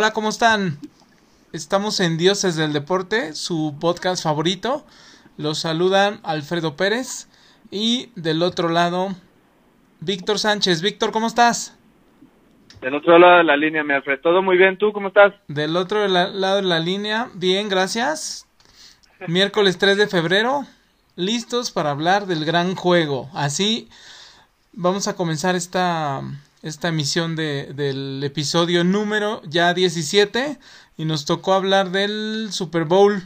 Hola, ¿cómo están? Estamos en Dioses del Deporte, su podcast favorito. Los saludan Alfredo Pérez y del otro lado Víctor Sánchez. Víctor, ¿cómo estás? Del otro lado de la línea, mi Alfredo. Todo muy bien, ¿tú cómo estás? Del otro lado de la línea, bien, gracias. Miércoles 3 de febrero, listos para hablar del gran juego. Así vamos a comenzar esta esta emisión de, del episodio número ya 17 y nos tocó hablar del Super Bowl.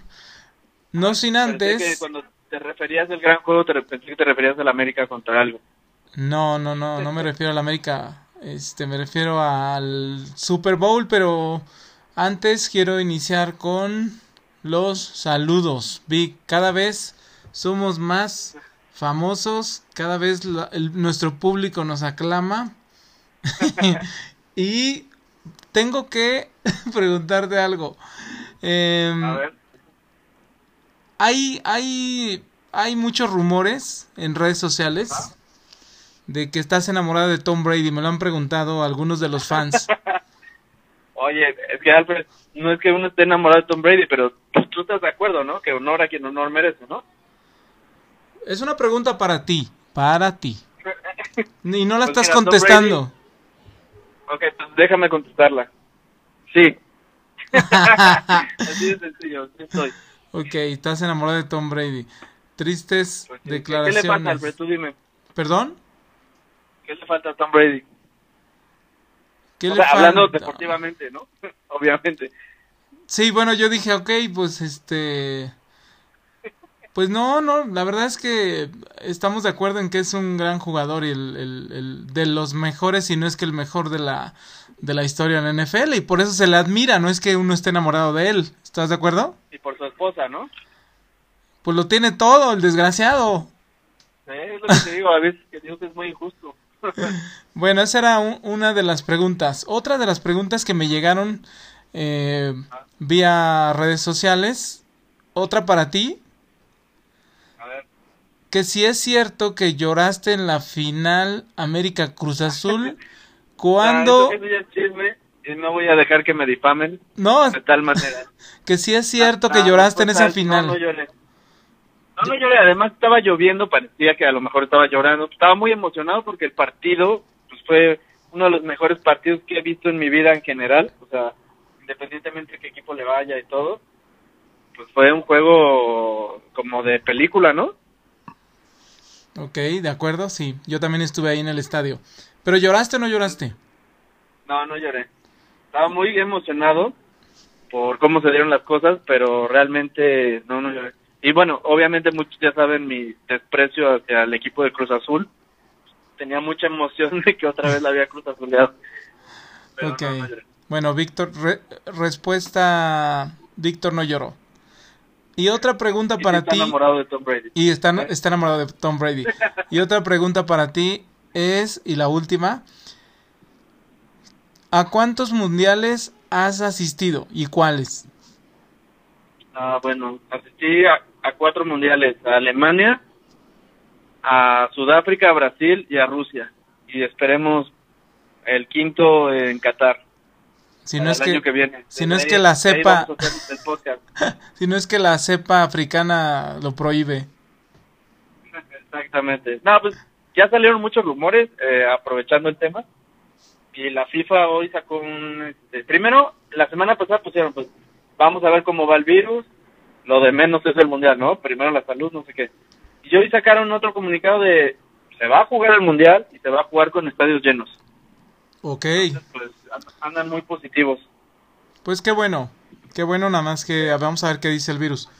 No ah, sin antes... Que cuando te referías al gran juego, te pensé que te referías al América contra algo. No, no, no, no me refiero al América. Este, me refiero al Super Bowl, pero antes quiero iniciar con los saludos. Vi, cada vez somos más famosos, cada vez nuestro público nos aclama y tengo que preguntarte algo. Em, A ver. Hay, hay, hay muchos rumores en redes sociales de que estás enamorado de Tom Brady. Me lo han preguntado algunos de los fans. Oye, es que Alfred, no es que uno esté enamorado de Tom Brady, pero tú estás de acuerdo, ¿no? Que honor a quien honor merece, ¿no? Es una pregunta para ti, para ti. Y no la pues estás contestando. Ok, pues déjame contestarla. Sí. Así de sencillo, sí estoy. Ok, estás enamorado de Tom Brady. Tristes declaraciones. ¿Qué le falta, Alfred? Tú dime. ¿Perdón? ¿Qué le falta a Tom Brady? ¿Qué le hablando deportivamente, ¿no? Obviamente. Sí, bueno, yo dije, ok, pues este pues no, no, la verdad es que estamos de acuerdo en que es un gran jugador y el, el, de los mejores, y no es que el mejor de la, de la historia en NFL, y por eso se le admira, no es que uno esté enamorado de él. ¿Estás de acuerdo? Y por su esposa, ¿no? Pues lo tiene todo, el desgraciado. es lo que te digo, a veces que Dios es muy injusto. bueno, esa era una de las preguntas. Otra de las preguntas que me llegaron eh, vía redes sociales, otra para ti, que si es cierto que lloraste en la final América Cruz Azul cuando... y no voy a dejar que me difamen no, de tal manera. que si es cierto que lloraste en esa final. No, no lloré. No, no lloré. Además estaba lloviendo, parecía que a lo mejor estaba llorando. Estaba muy emocionado porque el partido pues, fue uno de los mejores partidos que he visto en mi vida en general. O sea, independientemente de qué equipo le vaya y todo, pues fue un juego como de película, ¿no? Ok, de acuerdo, sí. Yo también estuve ahí en el estadio. ¿Pero lloraste o no lloraste? No, no lloré. Estaba muy emocionado por cómo se dieron las cosas, pero realmente no, no lloré. Y bueno, obviamente muchos ya saben mi desprecio hacia el equipo de Cruz Azul. Tenía mucha emoción de que otra vez la había Cruz Azuleado. ok. bueno, Víctor, respuesta, Víctor no lloró. Y otra pregunta para ti. Está enamorado de Tom Brady. Y está, está enamorado de Tom Brady. y otra pregunta para ti es, y la última, ¿a cuántos mundiales has asistido y cuáles? Ah, bueno, asistí a, a cuatro mundiales, a Alemania, a Sudáfrica, a Brasil y a Rusia. Y esperemos el quinto en Qatar. Si no, es que, si no es que la cepa si no es que la cepa africana lo prohíbe. Exactamente. No, pues ya salieron muchos rumores eh, aprovechando el tema. Y la FIFA hoy sacó un este, primero la semana pasada pusieron pues vamos a ver cómo va el virus, lo de menos es el mundial, ¿no? Primero la salud, no sé qué. Y hoy sacaron otro comunicado de se va a jugar el mundial y se va a jugar con estadios llenos. Ok. pues andan muy positivos. Pues qué bueno, qué bueno nada más que vamos a ver qué dice el virus.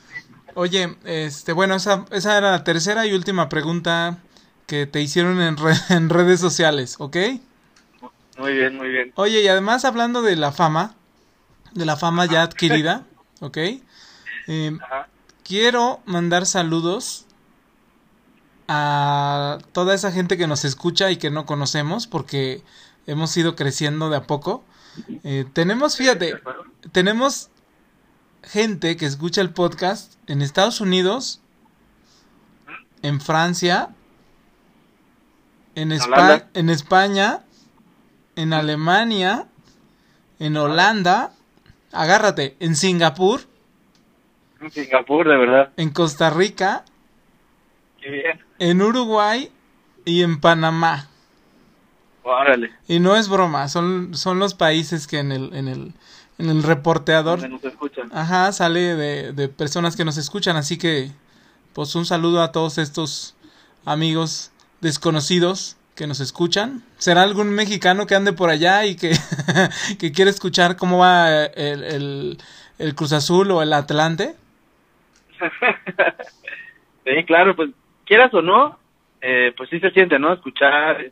Oye, este, bueno, esa, esa era la tercera y última pregunta que te hicieron en, en redes sociales, ¿ok? Muy bien, muy bien. Oye, y además hablando de la fama, de la fama ya adquirida, ¿ok? Eh, quiero mandar saludos a toda esa gente que nos escucha y que no conocemos, porque hemos ido creciendo de a poco. Eh, tenemos, fíjate, tenemos gente que escucha el podcast en Estados Unidos, en Francia, en, en España, en Alemania, en Holanda, agárrate, en Singapur, En Singapur, de verdad. en Costa Rica, Qué bien. en Uruguay y en Panamá. Órale. Y no es broma, son, son los países que en el, en el, en el reporteador, Donde nos escuchan. ajá, sale de, de personas que nos escuchan, así que, pues un saludo a todos estos amigos desconocidos que nos escuchan. ¿Será algún mexicano que ande por allá y que, que quiere escuchar cómo va el, el, el Cruz Azul o el Atlante? sí, claro, pues quieras o no, eh, pues sí se siente, ¿no? Escuchar,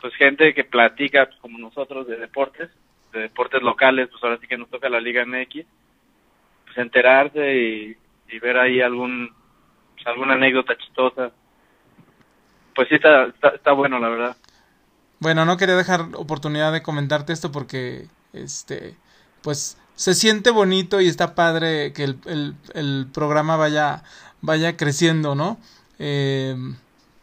pues gente que platica como nosotros de deportes, de deportes locales, pues ahora sí que nos toca la Liga MX, pues enterarse y, ver ahí algún, pues, alguna anécdota chistosa. Pues sí está, está, está bueno, la verdad. Bueno, no quería dejar oportunidad de comentarte esto porque, este, pues se siente bonito y está padre que el, el, el programa vaya, vaya creciendo, ¿no? Eh,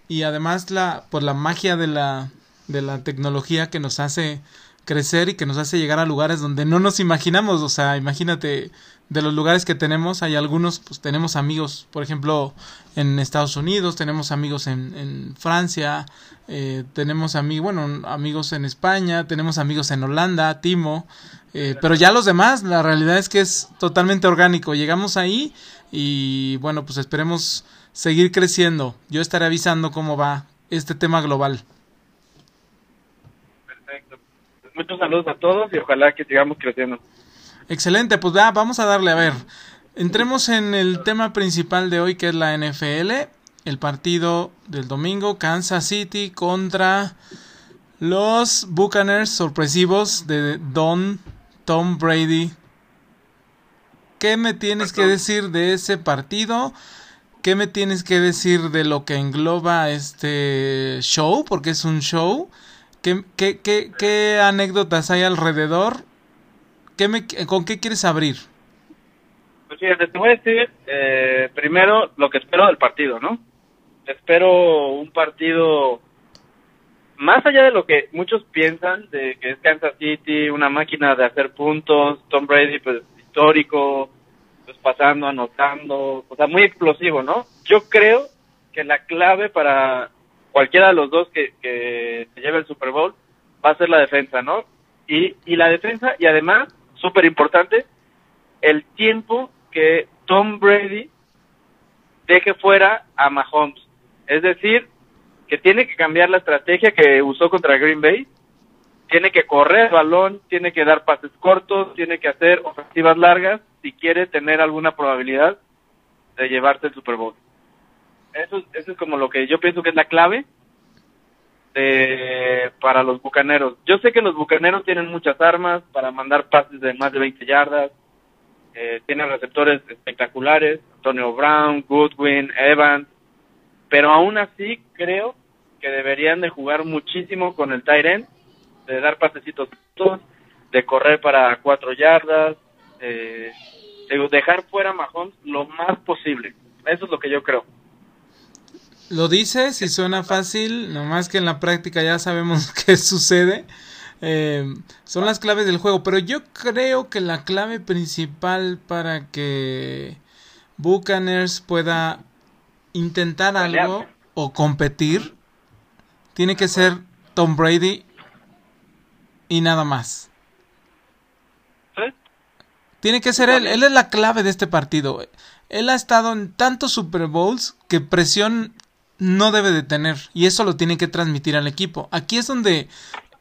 y además la, pues la magia de la, de la tecnología que nos hace crecer y que nos hace llegar a lugares donde no nos imaginamos, o sea, imagínate de los lugares que tenemos, hay algunos, pues tenemos amigos, por ejemplo, en Estados Unidos, tenemos amigos en, en Francia, eh, tenemos amigos, bueno, amigos en España, tenemos amigos en Holanda, Timo, eh, pero ya los demás, la realidad es que es totalmente orgánico, llegamos ahí y bueno, pues esperemos seguir creciendo, yo estaré avisando cómo va este tema global. Perfecto. Pues muchos saludos a todos y ojalá que sigamos creciendo. Excelente, pues ya vamos a darle a ver. Entremos en el tema principal de hoy que es la NFL, el partido del domingo, Kansas City contra los Buccaneers sorpresivos de Don Tom Brady. ¿Qué me tienes que decir de ese partido? ¿Qué me tienes que decir de lo que engloba este show? Porque es un show. ¿Qué, qué, qué, anécdotas hay alrededor? ¿Qué me, ¿Con qué quieres abrir? Pues fíjate, te voy a decir eh, primero lo que espero del partido, ¿no? Espero un partido más allá de lo que muchos piensan, de que es Kansas City, una máquina de hacer puntos, Tom Brady, pues histórico, pues pasando, anotando, o sea, muy explosivo, ¿no? Yo creo que la clave para cualquiera de los dos que, que se lleve el Super Bowl va a ser la defensa, ¿no? Y, y la defensa, y además, súper importante, el tiempo que Tom Brady deje fuera a Mahomes. Es decir, que tiene que cambiar la estrategia que usó contra Green Bay, tiene que correr el balón, tiene que dar pases cortos, tiene que hacer ofensivas largas si quiere tener alguna probabilidad de llevarse el Super Bowl. Eso, eso es como lo que yo pienso que es la clave de, para los bucaneros. Yo sé que los bucaneros tienen muchas armas para mandar pases de más de 20 yardas, eh, tienen receptores espectaculares, Antonio Brown, Goodwin, Evans, pero aún así creo que deberían de jugar muchísimo con el tight de dar pasecitos, de correr para cuatro yardas, eh, de dejar fuera a Mahomes lo más posible. Eso es lo que yo creo. Lo dices y suena fácil, nomás que en la práctica ya sabemos qué sucede. Eh, son las claves del juego, pero yo creo que la clave principal para que Buccaneers pueda intentar algo o competir tiene que ser Tom Brady y nada más. Tiene que ser él, él es la clave de este partido. Él ha estado en tantos Super Bowls que presión no debe de tener y eso lo tiene que transmitir al equipo. Aquí es donde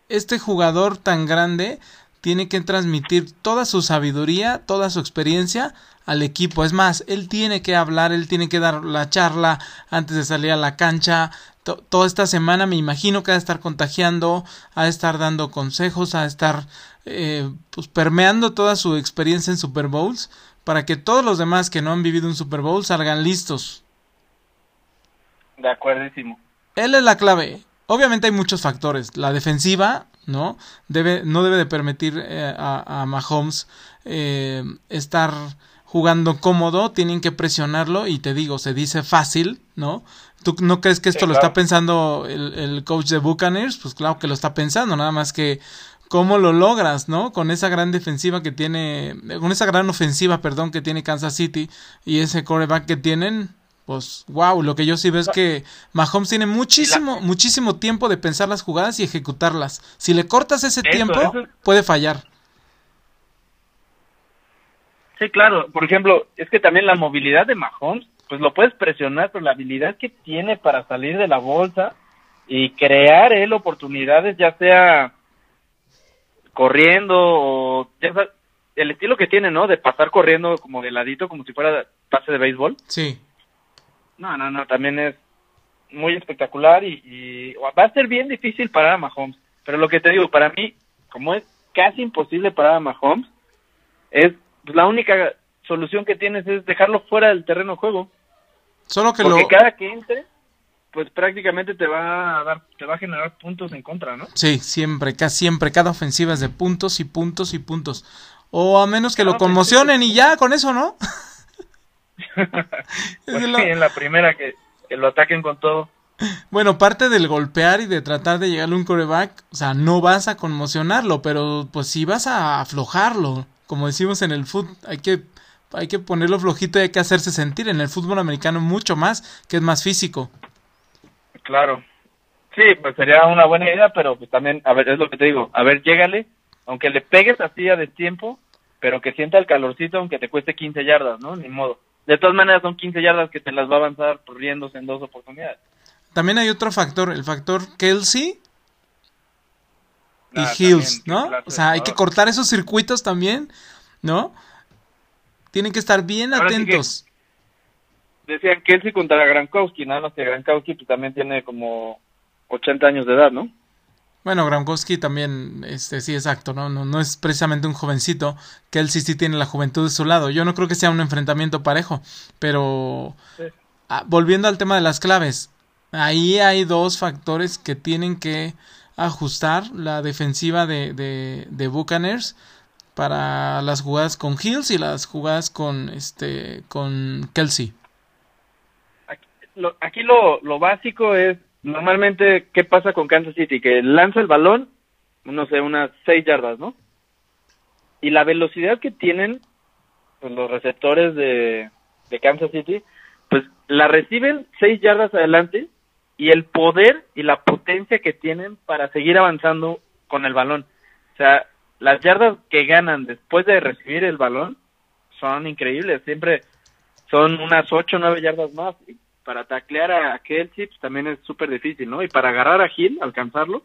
este jugador tan grande tiene que transmitir toda su sabiduría, toda su experiencia al equipo. Es más, él tiene que hablar, él tiene que dar la charla antes de salir a la cancha. To toda esta semana me imagino que ha de estar contagiando, ha de estar dando consejos, ha de estar eh, pues permeando toda su experiencia en Super Bowls para que todos los demás que no han vivido un Super Bowl salgan listos. De acuerdísimo. Él es la clave. Obviamente hay muchos factores. La defensiva, ¿no? Debe, no debe de permitir eh, a, a, Mahomes eh, estar jugando cómodo. Tienen que presionarlo y te digo, se dice fácil, ¿no? ¿Tú no crees que esto sí, lo está pensando el, el, coach de Buccaneers? Pues claro que lo está pensando, nada más que cómo lo logras, ¿no? Con esa gran defensiva que tiene, con esa gran ofensiva, perdón, que tiene Kansas City y ese coreback que tienen, pues wow, lo que yo sí veo es que Mahomes tiene muchísimo, muchísimo tiempo de pensar las jugadas y ejecutarlas. Si le cortas ese tiempo, puede fallar. Sí, claro. Por ejemplo, es que también la movilidad de Mahomes, pues lo puedes presionar, pero la habilidad que tiene para salir de la bolsa y crear él oportunidades, ya sea corriendo o el estilo que tiene, ¿no? De pasar corriendo como de ladito, como si fuera pase de béisbol. Sí. No, no, no, también es muy espectacular y, va a ser bien difícil para Mahomes. Pero lo que te digo, para mí, como es casi imposible para Mahomes, es pues, la única solución que tienes es dejarlo fuera del terreno de juego. Solo que Porque cada que entre, pues prácticamente te va a dar, te va a generar puntos en contra, ¿no? Sí, siempre, casi siempre, cada ofensiva es de puntos y puntos y puntos. O a menos que lo conmocionen y ya, con eso, ¿no? pues sí, en la primera que, lo ataquen con todo. Bueno, parte del golpear y de tratar de llegarle a un coreback, o sea, no vas a conmocionarlo, pero pues sí vas a aflojarlo. Como decimos en el fútbol, hay que, hay que ponerlo flojito y hay que hacerse sentir. En el fútbol americano mucho más, que es más físico. Claro. Sí, pues sería una buena idea, pero pues también, a ver, es lo que te digo, a ver, llégale, aunque le pegues así a tiempo pero que sienta el calorcito aunque te cueste 15 yardas, ¿no? Ni modo. De todas maneras son 15 yardas que te las va a avanzar corriéndose en dos oportunidades. También hay otro factor, el factor Kelsey y ah, Hills, ¿no? O sea, hay que cortar esos circuitos también, ¿no? Tienen que estar bien atentos. decían Kelsey contra Grankowski, nada más que Grankowski pues, también tiene como 80 años de edad, ¿no? Bueno, Gronkowski también, este, sí, exacto, ¿no? ¿no? No es precisamente un jovencito, que él sí, sí tiene la juventud de su lado. Yo no creo que sea un enfrentamiento parejo, pero ah, volviendo al tema de las claves, ahí hay dos factores que tienen que ajustar la defensiva de, de, de Buccaneers para las jugadas con Hills y las jugadas con este con Kelsey. Aquí lo, aquí lo, lo básico es normalmente, ¿qué pasa con Kansas City? Que lanza el balón, no sé, unas seis yardas, ¿no? Y la velocidad que tienen pues, los receptores de, de Kansas City, pues la reciben seis yardas adelante y el poder y la potencia que tienen para seguir avanzando con el balón. O sea, las yardas que ganan después de recibir el balón son increíbles. Siempre son unas ocho o nueve yardas más para taclear a Kelsey pues, también es súper difícil, ¿no? Y para agarrar a Gil, alcanzarlo,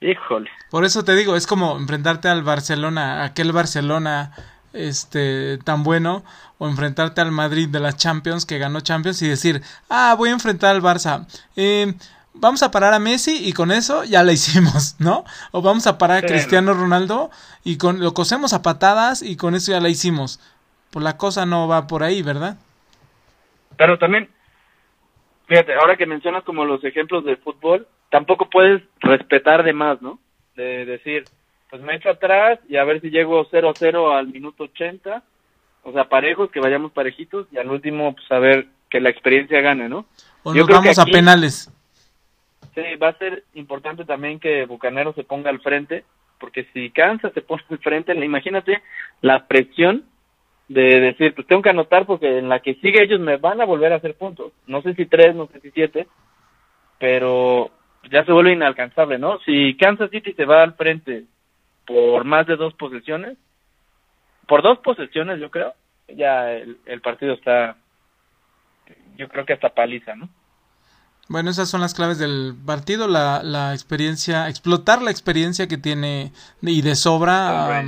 híjole. Por eso te digo, es como enfrentarte al Barcelona, aquel Barcelona este tan bueno o enfrentarte al Madrid de las Champions que ganó Champions y decir, ah, voy a enfrentar al Barça. Eh, vamos a parar a Messi y con eso ya la hicimos, ¿no? O vamos a parar a Cristiano Ronaldo y con lo cosemos a patadas y con eso ya la hicimos. Pues la cosa no va por ahí, ¿verdad? Pero también fíjate, ahora que mencionas como los ejemplos de fútbol, tampoco puedes respetar de más, ¿no? De decir, pues me echo atrás y a ver si llego 0-0 al minuto 80, o sea, parejos, que vayamos parejitos y al último, pues a ver que la experiencia gane, ¿no? O nos vamos a penales. Sí, va a ser importante también que Bucanero se ponga al frente, porque si Kansas se pone al frente, imagínate la presión de decir, pues tengo que anotar porque en la que sigue ellos me van a volver a hacer puntos. No sé si tres, no sé si siete, pero ya se vuelve inalcanzable, ¿no? Si Kansas City se va al frente por más de dos posesiones, por dos posesiones yo creo, ya el, el partido está, yo creo que hasta paliza, ¿no? Bueno, esas son las claves del partido, la, la experiencia, explotar la experiencia que tiene y de sobra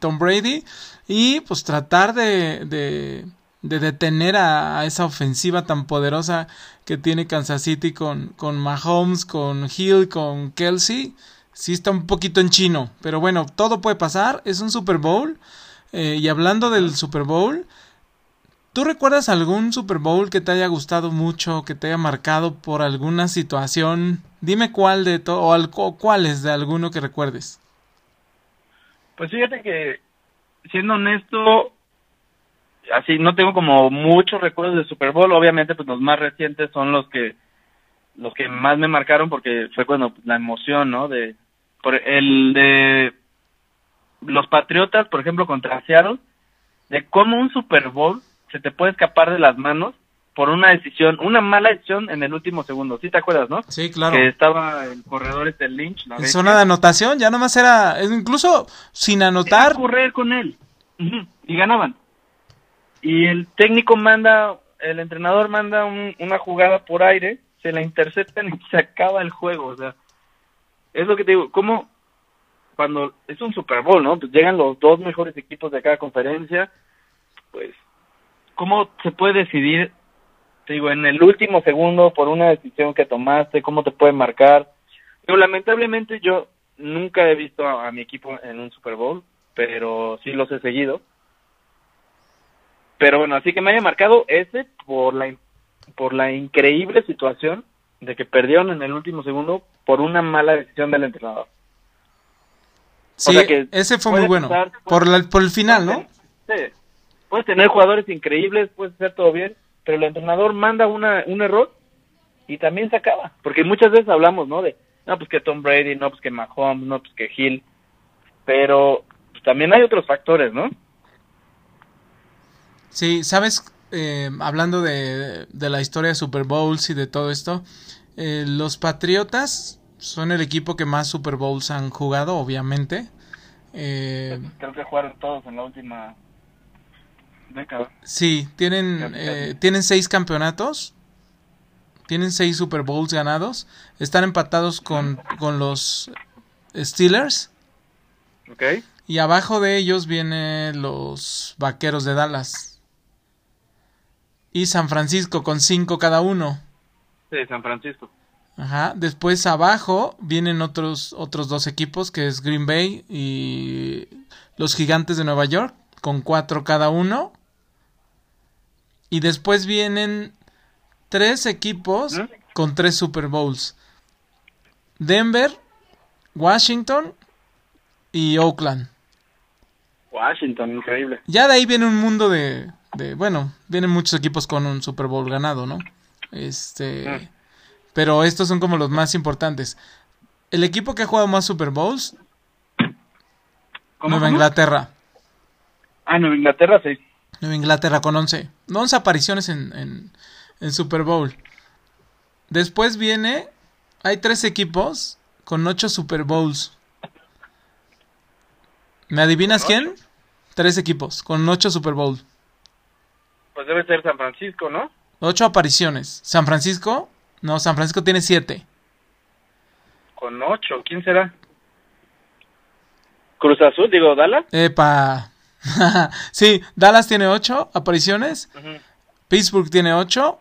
Tom Brady, um, eh, y pues tratar de, de, de detener a, esa ofensiva tan poderosa que tiene Kansas City con, con Mahomes, con Hill, con Kelsey. Sí está un poquito en chino, pero bueno, todo puede pasar, es un Super Bowl. Eh, y hablando del Super Bowl, ¿Tú recuerdas algún Super Bowl que te haya gustado mucho, que te haya marcado por alguna situación? Dime cuál de todo, o cuáles de alguno que recuerdes. Pues fíjate que, siendo honesto, así no tengo como muchos recuerdos de Super Bowl. Obviamente, pues los más recientes son los que los que más me marcaron porque fue cuando la emoción, ¿no? De el de los Patriotas, por ejemplo, contra Seattle, de cómo un Super Bowl se te puede escapar de las manos por una decisión, una mala decisión en el último segundo. ¿Sí te acuerdas, no? Sí, claro. Que estaba el corredor este Lynch. La en zona de anotación, ya nomás era, incluso sin anotar. Era correr con él. Y ganaban. Y el técnico manda, el entrenador manda una jugada por aire, se la interceptan y se acaba el juego. O sea, es lo que te digo, ¿cómo? Cuando es un Super Bowl, ¿no? Pues llegan los dos mejores equipos de cada conferencia, pues, ¿cómo se puede decidir te digo, en el último segundo por una decisión que tomaste, cómo te puede marcar. Pero lamentablemente yo nunca he visto a, mi equipo en un Super Bowl, pero sí los he seguido. Pero bueno, así que me haya marcado ese por la por la increíble situación de que perdieron en el último segundo por una mala decisión del entrenador. Sí, ese fue muy bueno. por, la, por el final, ¿no? Sí. Puedes tener jugadores increíbles, puedes hacer todo bien, pero el entrenador manda una, un error y también se acaba. Porque muchas veces hablamos, ¿no? De, no, pues que Tom Brady, no, pues que Mahomes, no, pues que Hill. Pero pues, también hay otros factores, ¿no? Sí, sabes, eh, hablando de, de, la historia de Super Bowls y de todo esto, eh, los Patriotas son el equipo que más Super Bowls han jugado, obviamente. Eh, Creo que jugaron todos en la última Sí, tienen, eh, tienen seis campeonatos. Tienen seis Super Bowls ganados. Están empatados con, con los Steelers. Y abajo de ellos vienen los Vaqueros de Dallas. Y San Francisco con cinco cada uno. Sí, San Francisco. Ajá. Después abajo vienen otros, otros dos equipos que es Green Bay y los Gigantes de Nueva York con cuatro cada uno. Y después vienen tres equipos con tres Super Bowls. Denver, Washington y Oakland. Washington, increíble. Ya de ahí viene un mundo de, de bueno, vienen muchos equipos con un Super Bowl ganado, ¿no? Este, pero estos son como los más importantes. El equipo que ha jugado más Super Bowls, Nueva Inglaterra. Ah, Nueva Inglaterra, sí. Nueva Inglaterra con 11. 11 apariciones en, en, Super Bowl. Después viene, hay tres equipos con 8 Super Bowls. ¿Me adivinas quién? Tres equipos con 8 Super Bowl. Pues debe ser San Francisco, ¿no? 8 apariciones. ¿San Francisco? No, San Francisco tiene 7. Con 8, ¿quién será? Cruz Azul, digo, Dallas. Epa, sí, Dallas tiene 8 apariciones. Pittsburgh tiene 8.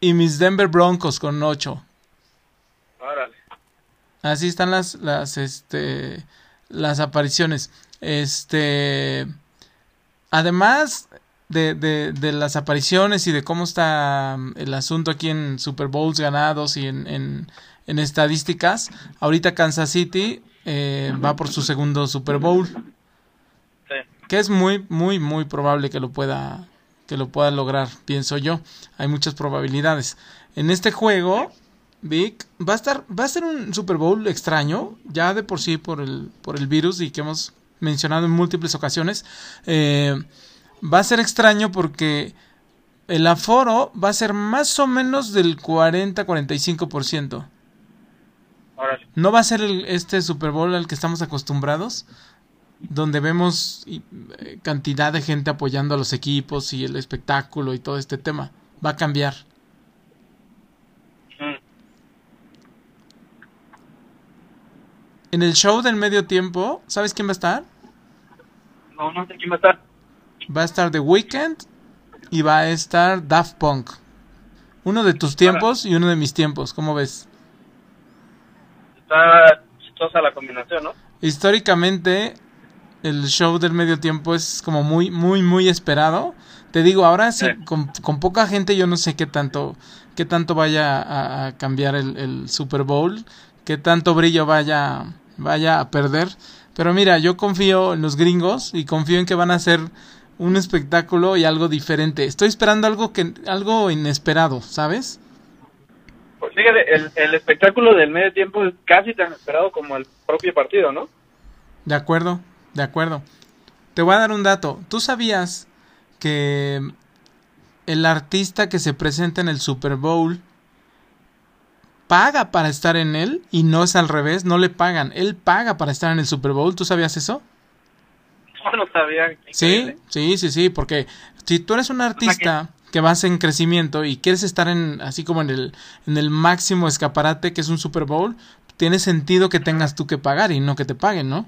Y mis Denver Broncos con 8. Así están las, las, este, las apariciones. Este, además de, de, de, las apariciones y de cómo está um, el asunto aquí en Super Bowls ganados y en, en, en estadísticas, ahorita Kansas City eh, va por su segundo Super Bowl que es muy muy muy probable que lo pueda que lo pueda lograr, pienso yo. Hay muchas probabilidades. En este juego Vic va a estar va a ser un Super Bowl extraño, ya de por sí por el por el virus y que hemos mencionado en múltiples ocasiones. Eh, va a ser extraño porque el aforo va a ser más o menos del 40-45%. No va a ser el, este Super Bowl al que estamos acostumbrados, donde vemos eh, cantidad de gente apoyando a los equipos y el espectáculo y todo este tema. Va a cambiar. Mm. En el show del medio tiempo, ¿sabes quién va a estar? No, no sé quién va a estar. Va a estar The Weeknd y va a estar Daft Punk. Uno de tus tiempos y uno de mis tiempos, ¿cómo ves? Está chistosa la combinación, ¿no? Históricamente, el show del medio tiempo es como muy, muy, muy esperado. Te digo, ahora sí, con, con, poca gente yo no sé qué tanto, qué tanto vaya a, cambiar el, el, Super Bowl, qué tanto brillo vaya, vaya a perder. Pero mira, yo confío en los gringos y confío en que van a hacer un espectáculo y algo diferente. Estoy esperando algo que, algo inesperado, ¿sabes? Pues fíjate, el, el espectáculo del medio tiempo es casi tan esperado como el propio partido, ¿no? De acuerdo, de acuerdo. Te voy a dar un dato. ¿Tú sabías que el artista que se presenta en el Super Bowl paga para estar en él y no es al revés, no le pagan, él paga para estar en el Super Bowl, ¿tú sabías eso? No, no sabía. Sí, sí, sí, sí, porque si tú eres un artista que vas en crecimiento y quieres estar en así como en el en el máximo escaparate que es un Super Bowl, tiene sentido que tengas tú que pagar y no que te paguen, ¿no?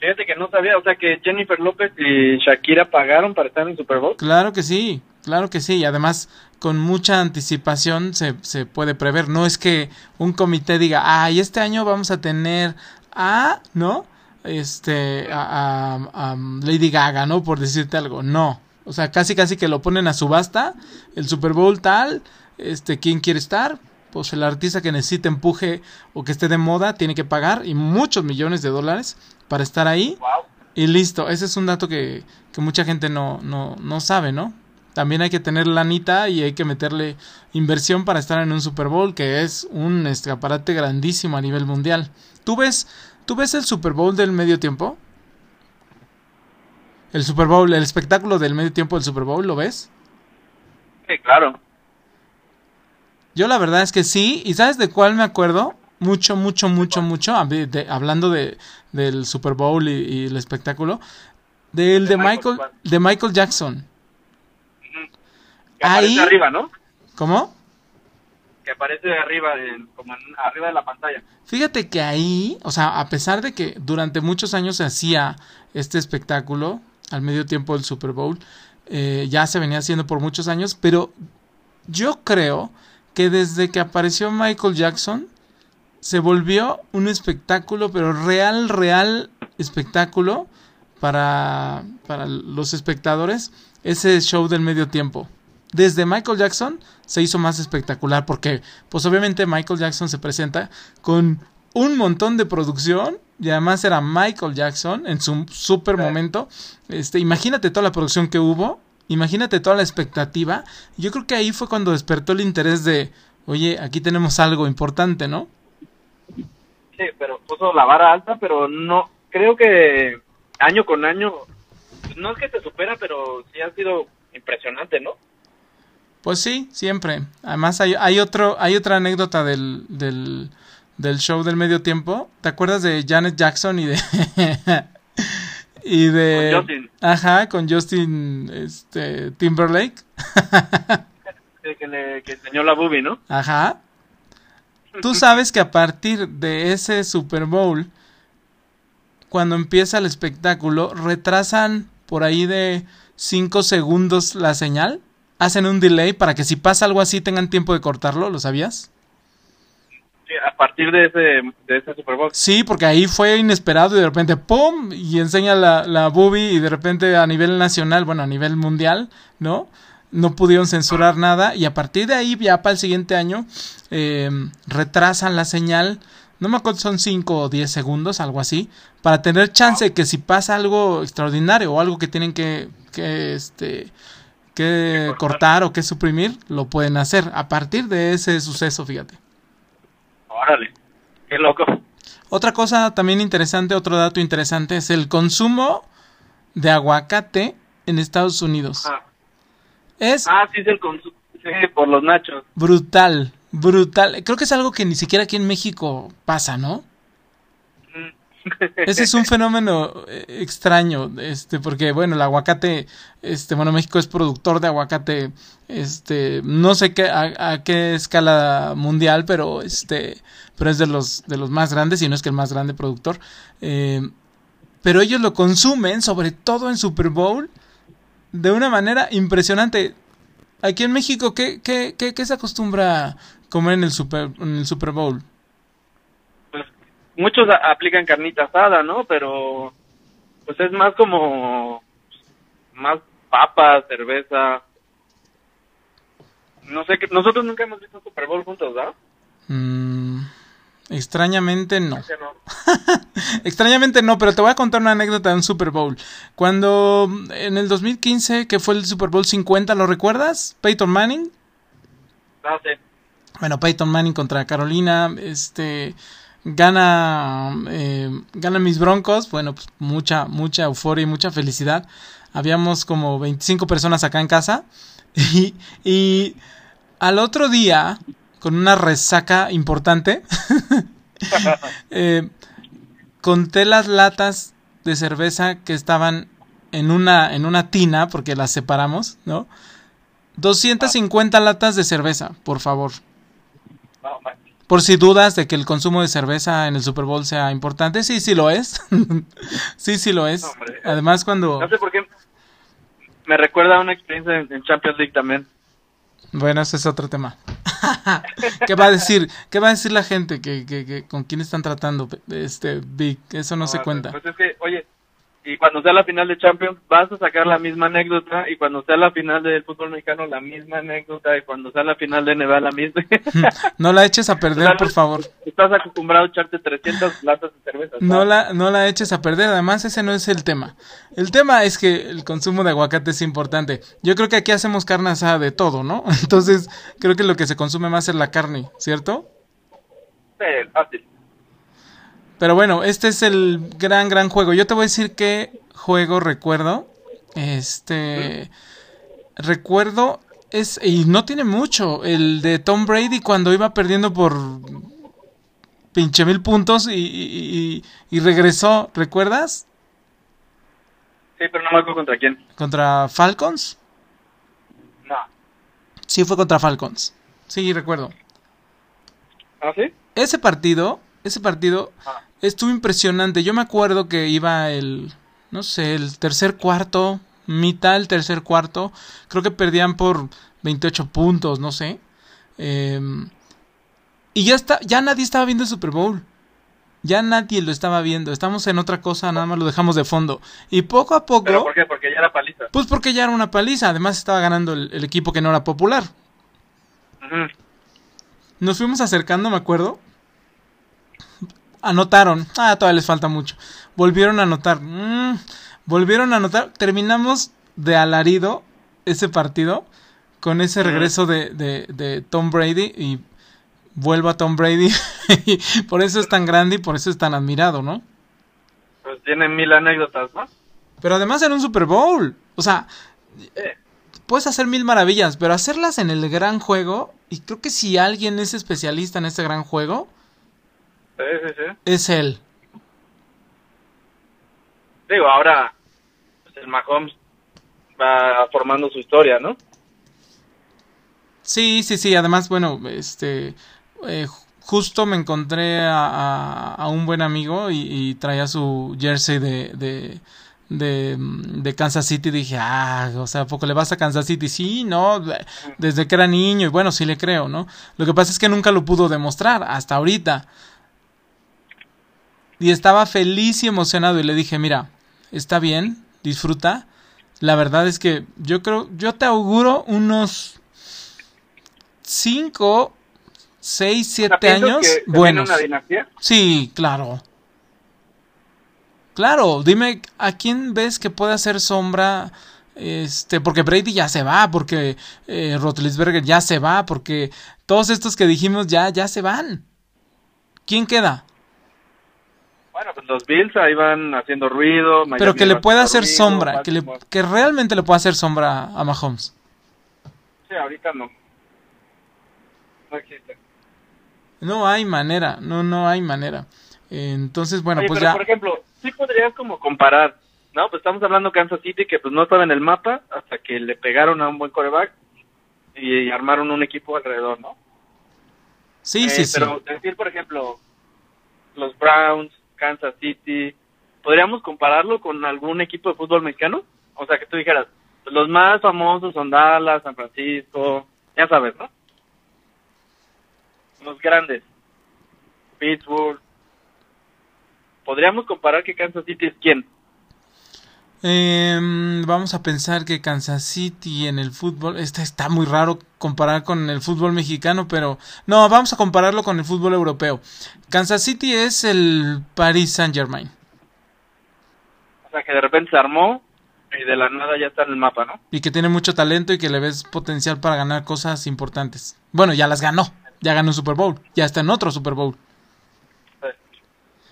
Fíjate que no sabía, o sea que Jennifer López y Shakira pagaron para estar en el Super Bowl. Claro que sí, claro que sí. Y además, con mucha anticipación se, se puede prever. No es que un comité diga, ay, este año vamos a tener a, ¿no? Este, a Lady Gaga, ¿no? Por decirte algo. No. O sea, casi casi que lo ponen a subasta. El Super Bowl tal, este, ¿quién quiere estar? Pues el artista que necesite empuje o que esté de moda tiene que pagar y muchos millones de dólares para estar ahí. Wow. Y listo, ese es un dato que, que mucha gente no, no, no sabe, ¿no? También hay que tener lanita y hay que meterle inversión para estar en un Super Bowl, que es un escaparate grandísimo a nivel mundial. ¿Tú ves, ¿Tú ves el Super Bowl del medio tiempo? El Super Bowl, el espectáculo del medio tiempo del Super Bowl, ¿lo ves? Sí, claro. Yo la verdad es que sí, ¿y sabes de cuál me acuerdo? Mucho, mucho, mucho, mucho, hab- de- hablando de, del Super Bowl y, y el espectáculo, del de, De Michael, de Michael Jackson. Que aparece Ahí- arriba, ¿no? ¿Cómo? Que aparece arriba, de, como en- arriba de la pantalla. Fíjate que ahí, o sea, a pesar de que durante muchos años se hacía este espectáculo al medio tiempo del Super Bowl, eh, ya se venía haciendo por muchos años, pero yo creo que desde que apareció Michael Jackson se volvió un espectáculo, pero real, real espectáculo para, para los espectadores, ese show del medio tiempo. Desde Michael Jackson se hizo más espectacular porque, pues obviamente Michael Jackson se presenta con un montón de producción y además era Michael Jackson en su super momento. Este, imagínate toda la producción que hubo, imagínate toda la expectativa. Yo creo que ahí fue cuando despertó el interés de, oye, aquí tenemos algo importante, ¿no? Sí, pero puso la vara alta, pero no, creo que año con año, no es que se supera, pero sí ha sido impresionante, ¿no? Pues sí, siempre. Además hay, hay otro, hay otra anécdota del, del, del show del medio tiempo. ¿Te acuerdas de Janet Jackson y de y de Con Justin. Ajá, con Justin este Timberlake. Que le que enseñó la boobie, ¿no? Ajá. Tú sabes que a partir de ese Super Bowl, cuando empieza el espectáculo, retrasan por ahí de 5 segundos la señal. Hacen un delay para que si pasa algo así tengan tiempo de cortarlo, ¿lo sabías? A partir de ese, de ese Super Bowl. Sí, porque ahí fue inesperado y de repente ¡pum! y enseña la, la boobie y de repente a nivel nacional, bueno, a nivel mundial, ¿no? No pudieron censurar nada y a partir de ahí ya para el siguiente año eh, retrasan la señal, no me acuerdo, son 5 o 10 segundos, algo así, para tener chance que si pasa algo extraordinario o algo que tienen que, que este que cortar o que suprimir, lo pueden hacer a partir de ese suceso, fíjate. Órale, qué loco. Otra cosa también interesante, otro dato interesante es el consumo de aguacate en Estados Unidos. Ah, Es ah sí, es el consumo. Sí, por los nachos. brutal, brutal. Creo que es algo que ni siquiera aquí en México pasa, ¿no? Ese es un fenómeno eh, extraño, este, porque bueno, el aguacate, este, bueno, México es productor de aguacate, este, no sé qué, a, qué escala mundial, pero este, pero es de los, de los más grandes, y no es que el más grande productor, eh, pero ellos lo consumen, sobre todo en Super Bowl, de una manera impresionante. Aquí en México, ¿qué, qué, qué, qué se acostumbra comer en el Super, en el Super Bowl? Muchos a- aplican carnita asada, ¿no? Pero pues es más como más papas, cerveza. No sé, que nosotros nunca hemos visto Super Bowl juntos, ¿verdad? Mm, extrañamente no. No. Extrañamente no, pero te voy a contar una anécdota de un Super Bowl. Cuando en el 2015, que fue el Super Bowl 50, ¿lo recuerdas? Peyton Manning. Ah, sí. Bueno, Peyton Manning contra Carolina, este gana eh, ganan mis Broncos, bueno, pues mucha mucha euforia y mucha felicidad. Habíamos como 25 personas acá en casa y, al otro día con una resaca importante eh, conté las latas de cerveza que estaban en una en una tina porque las separamos, ¿no? 250 latas de cerveza, por favor. Por si dudas de que el consumo de cerveza en el Super Bowl sea importante, sí, sí lo es. sí, sí lo es. No, hombre. Además, cuando... No sé por qué. Me recuerda a una experiencia en, en Champions League también. Bueno, ese es otro tema. ¿Qué va a decir? ¿Qué va a decir la gente? que, que, que con quién están tratando? Este, Big, eso no, se cuenta. Pues es que, oye, y cuando sea la final de Champions, vas a sacar la misma anécdota, y cuando sea la final del fútbol mexicano, la misma anécdota, y cuando sea la final de NBA, la misma. no la eches a perder, por favor. Estás acostumbrado a echarte 300 latas de cerveza. No la, no la eches a perder, además ese no es el tema. El tema es que el consumo de aguacate es importante. Yo creo que aquí hacemos carne asada de todo, ¿no? Entonces, creo que lo que se consume más es la carne, ¿cierto? Sí, fácil. Pero bueno, este es el gran, gran juego. Yo te voy a decir qué juego recuerdo. Este. Recuerdo. Es, y no tiene mucho. El de Tom Brady cuando iba perdiendo por. Pinche mil puntos y, y, y regresó. ¿Recuerdas? Sí, pero no me acuerdo contra quién. ¿Contra Falcons? No. Sí, fue contra Falcons. Sí, recuerdo. ¿Ah, sí? Ese partido. Ese partido Ah. Estuvo impresionante. Yo me acuerdo que iba el, no sé, el tercer cuarto, mitad del tercer cuarto. Creo que perdían por 28 puntos, no sé. Eh, y ya está, ya nadie estaba viendo el Super Bowl. Ya nadie lo estaba viendo. Estamos en otra cosa, nada más lo dejamos de fondo. Y poco a poco, ¿Pero por qué? Porque ya era paliza. pues porque ya era una paliza. Además estaba ganando el, el equipo que no era popular. Ujú. Nos fuimos acercando, me acuerdo. Anotaron. Ah, todavía les falta mucho. Volvieron a anotar. Mm, volvieron a anotar. Terminamos de alarido ese partido. Con ese regreso de, de, de Tom Brady. Y vuelvo a Tom Brady. y por eso es tan grande y por eso es tan admirado, ¿no? Pues tiene mil anécdotas, ¿no? Pero además en un Super Bowl. O sea, Eh, puedes hacer mil maravillas. Pero hacerlas en el gran juego. Y creo que si alguien es especialista en este gran juego. Sí, sí, sí. Es él. Digo, ahora pues, el Mahomes va formando su historia, ¿no? Sí, sí, sí. Además, bueno, este, eh, justo me encontré a, a- a un buen amigo y, y traía su jersey de, de, de, de Kansas City. Dije, ah, o sea, ¿a poco le vas a Kansas City? Sí, no, desde que era niño y bueno, sí le creo, ¿no? Lo que pasa es que nunca lo pudo demostrar hasta ahorita. Y estaba feliz y emocionado y le dije, mira, está bien, disfruta. La verdad es que yo creo, yo te auguro unos 5, 6, O sea, 7 ¿piensas años que buenos. una dinastía? Sí, claro. Claro, dime a quién ves que puede hacer sombra. Este, porque Brady ya se va, porque eh, Rotlisberger ya se va, porque todos estos que dijimos ya, ya se van. ¿Quién queda? Bueno, pues los Bills ahí van haciendo ruido. Miami Pero que le pueda hacer ruido, sombra, que, le, que realmente le pueda hacer sombra a Mahomes. Sí, ahorita no. No existe. No hay manera, no, no hay manera. Entonces, bueno, Oye, pues pero ya. por ejemplo, sí podrías como comparar, ¿no? Pues estamos hablando Kansas City que pues no estaba en el mapa hasta que le pegaron a un buen coreback y armaron un equipo alrededor, ¿no? Sí, Eh, sí, sí. Pero decir, por ejemplo, los Browns, Kansas City, ¿podríamos compararlo con algún equipo de fútbol mexicano? O sea, que tú dijeras, los más famosos son Dallas, San Francisco, ya sabes, ¿no? Los grandes, Pittsburgh. ¿Podríamos comparar que Kansas City es quién? Em, vamos a pensar que Kansas City en el fútbol, está, está muy raro comparar con el fútbol mexicano, pero no, vamos a compararlo con el fútbol europeo. Kansas City es el Paris Saint Germain. O sea, que de repente se armó Y de la nada ya está en el mapa, ¿no? Y que tiene mucho talento y que le ves potencial para ganar cosas importantes. Bueno, ya las ganó. Ya ganó un Super Bowl. Ya está en otro Super Bowl.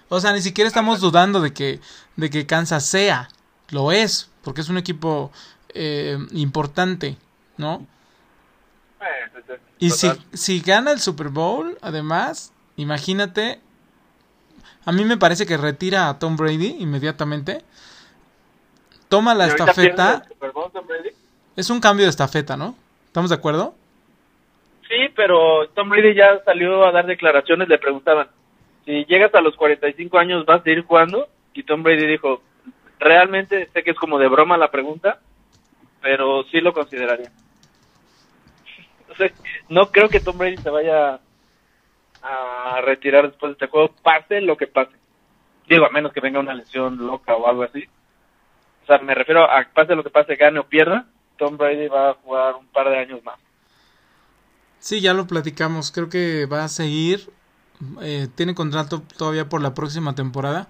O sea, ni siquiera estamos dudando de que, de que Kansas sea. Lo es, porque es un equipo eh, importante, ¿no? Eh, y si, si gana el Super Bowl, además, imagínate. A mí me parece que retira a Tom Brady inmediatamente. Toma la estafeta. Es un cambio de estafeta, ¿no? ¿Estamos de acuerdo? Sí, pero Tom Brady ya salió a dar declaraciones, le preguntaban, si llegas a los 45 años, ¿vas a ir jugando? Y Tom Brady dijo, realmente sé que es como de broma la pregunta, pero sí lo consideraría. no creo que Tom Brady se vaya a retirar después de este juego, pase lo que pase. Digo, a menos que venga una lesión loca o algo así. O sea, me refiero a pase lo que pase, gane o pierda, Tom Brady va a jugar un par de años más. Sí, ya lo platicamos. Creo que va a seguir. Eh, tiene contrato todavía por la próxima temporada.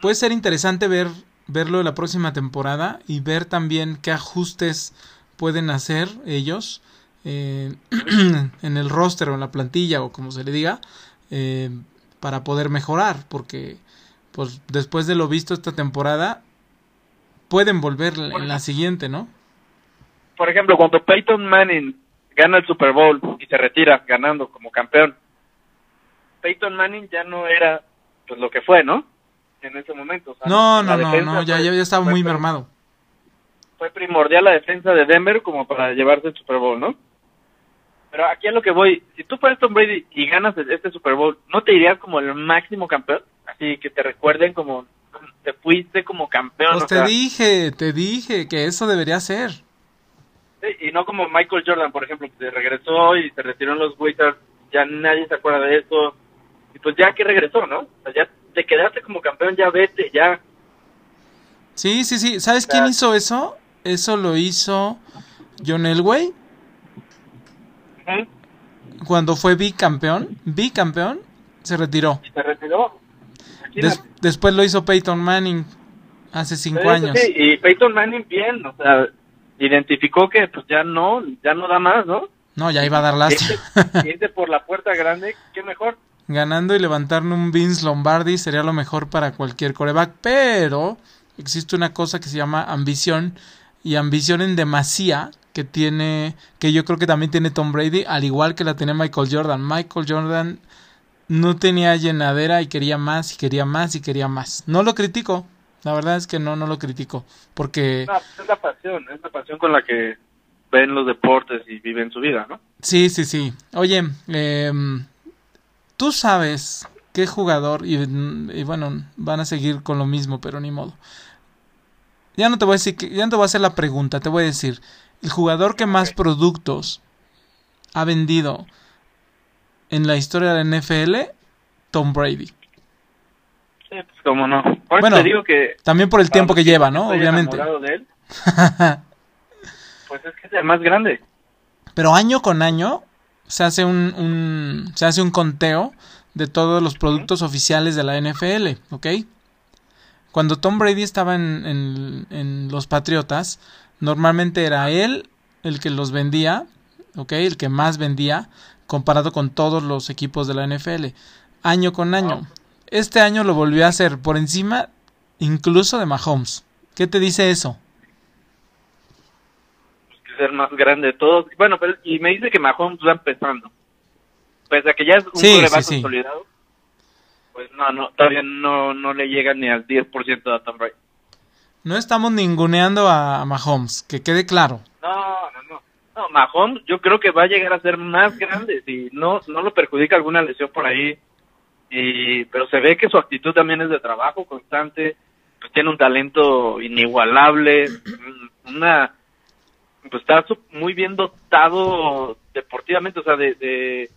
Puede ser interesante ver verlo la próxima temporada y ver también qué ajustes pueden hacer ellos eh, en el roster o en la plantilla o como se le diga eh, para poder mejorar porque pues después de lo visto esta temporada pueden volver en la siguiente, ¿no? Por ejemplo, cuando Peyton Manning gana el Super Bowl y se retira ganando como campeón, Peyton Manning ya no era pues lo que fue, ¿no? En ese momento. no, no, no, no, ya, ya estaba muy mermado. Fue primordial la defensa de Denver como para llevarse el Super Bowl, ¿no? Pero aquí a lo que voy, si tú fueras Tom Brady y ganas este Super Bowl, ¿no te irías como el máximo campeón? Así que te recuerden como te fuiste como campeón. Pues te dije, te dije que eso debería ser. Sí, y no como Michael Jordan, por ejemplo, que regresó y se retiró en los Wizards, ya nadie se acuerda de eso. Y pues ya que regresó, ¿no? O sea, ya te quedaste como campeón, ya vete, ya. Sí, sí, sí. ¿Sabes quién hizo eso? Eso lo hizo John Elway. Cuando fue bicampeón, bicampeón, se retiró. se retiró? después lo hizo Peyton Manning hace cinco años. Sí, y Peyton Manning bien, o sea, identificó que pues ya no, ya no da más, ¿no? No, ya iba a dar lástima. Irte por la puerta grande, qué mejor. Ganando y levantarle un Vince Lombardi sería lo mejor para cualquier coreback, pero existe una cosa que se llama ambición y ambición en demasía que tiene, que yo creo que también tiene Tom Brady, al igual que la tenía Michael Jordan. Michael Jordan no tenía llenadera y quería más y quería más y quería más. No lo critico, la verdad es que no, no lo critico, porque... es la pasión, es la pasión con la que ven los deportes y viven su vida, ¿no? Sí, sí, sí. Oye, eh, tú sabes qué jugador, y, y, bueno, van a seguir con lo mismo, pero ni modo. Ya no te voy a decir, que, ya no te voy a hacer la pregunta, te voy a decir, el jugador que más productos ha vendido en la historia de la NFL, Tom Brady. Sí, pues cómo no. bueno, digo que también por el tiempo que lleva, ¿no? Obviamente. De él, pues es que es el más grande. Pero año con año se hace un, un se hace un conteo de todos los productos oficiales de la NFL, ¿ok? Cuando Tom Brady estaba en, en, en los Patriotas, normalmente era él el que los vendía, ¿ok? El que más vendía, comparado con todos los equipos de la NFL, año con año. Este año lo volvió a hacer por encima incluso de Mahomes. ¿Qué te dice eso? Ser más grande de todos. Bueno, pero y me dice que Mahomes va empezando. Pese a que ya es un sí, consolidado, pues no, no, todavía no, no le llega ni al 10% de Tom Brady. No estamos ninguneando a Mahomes, que quede claro. No, no, no. No, Mahomes yo creo que va a llegar a ser más grande si no, no lo perjudica alguna lesión por ahí. Y, pero se ve que su actitud también es de trabajo constante, pues tiene un talento inigualable, una pues está muy bien dotado deportivamente, o sea, de,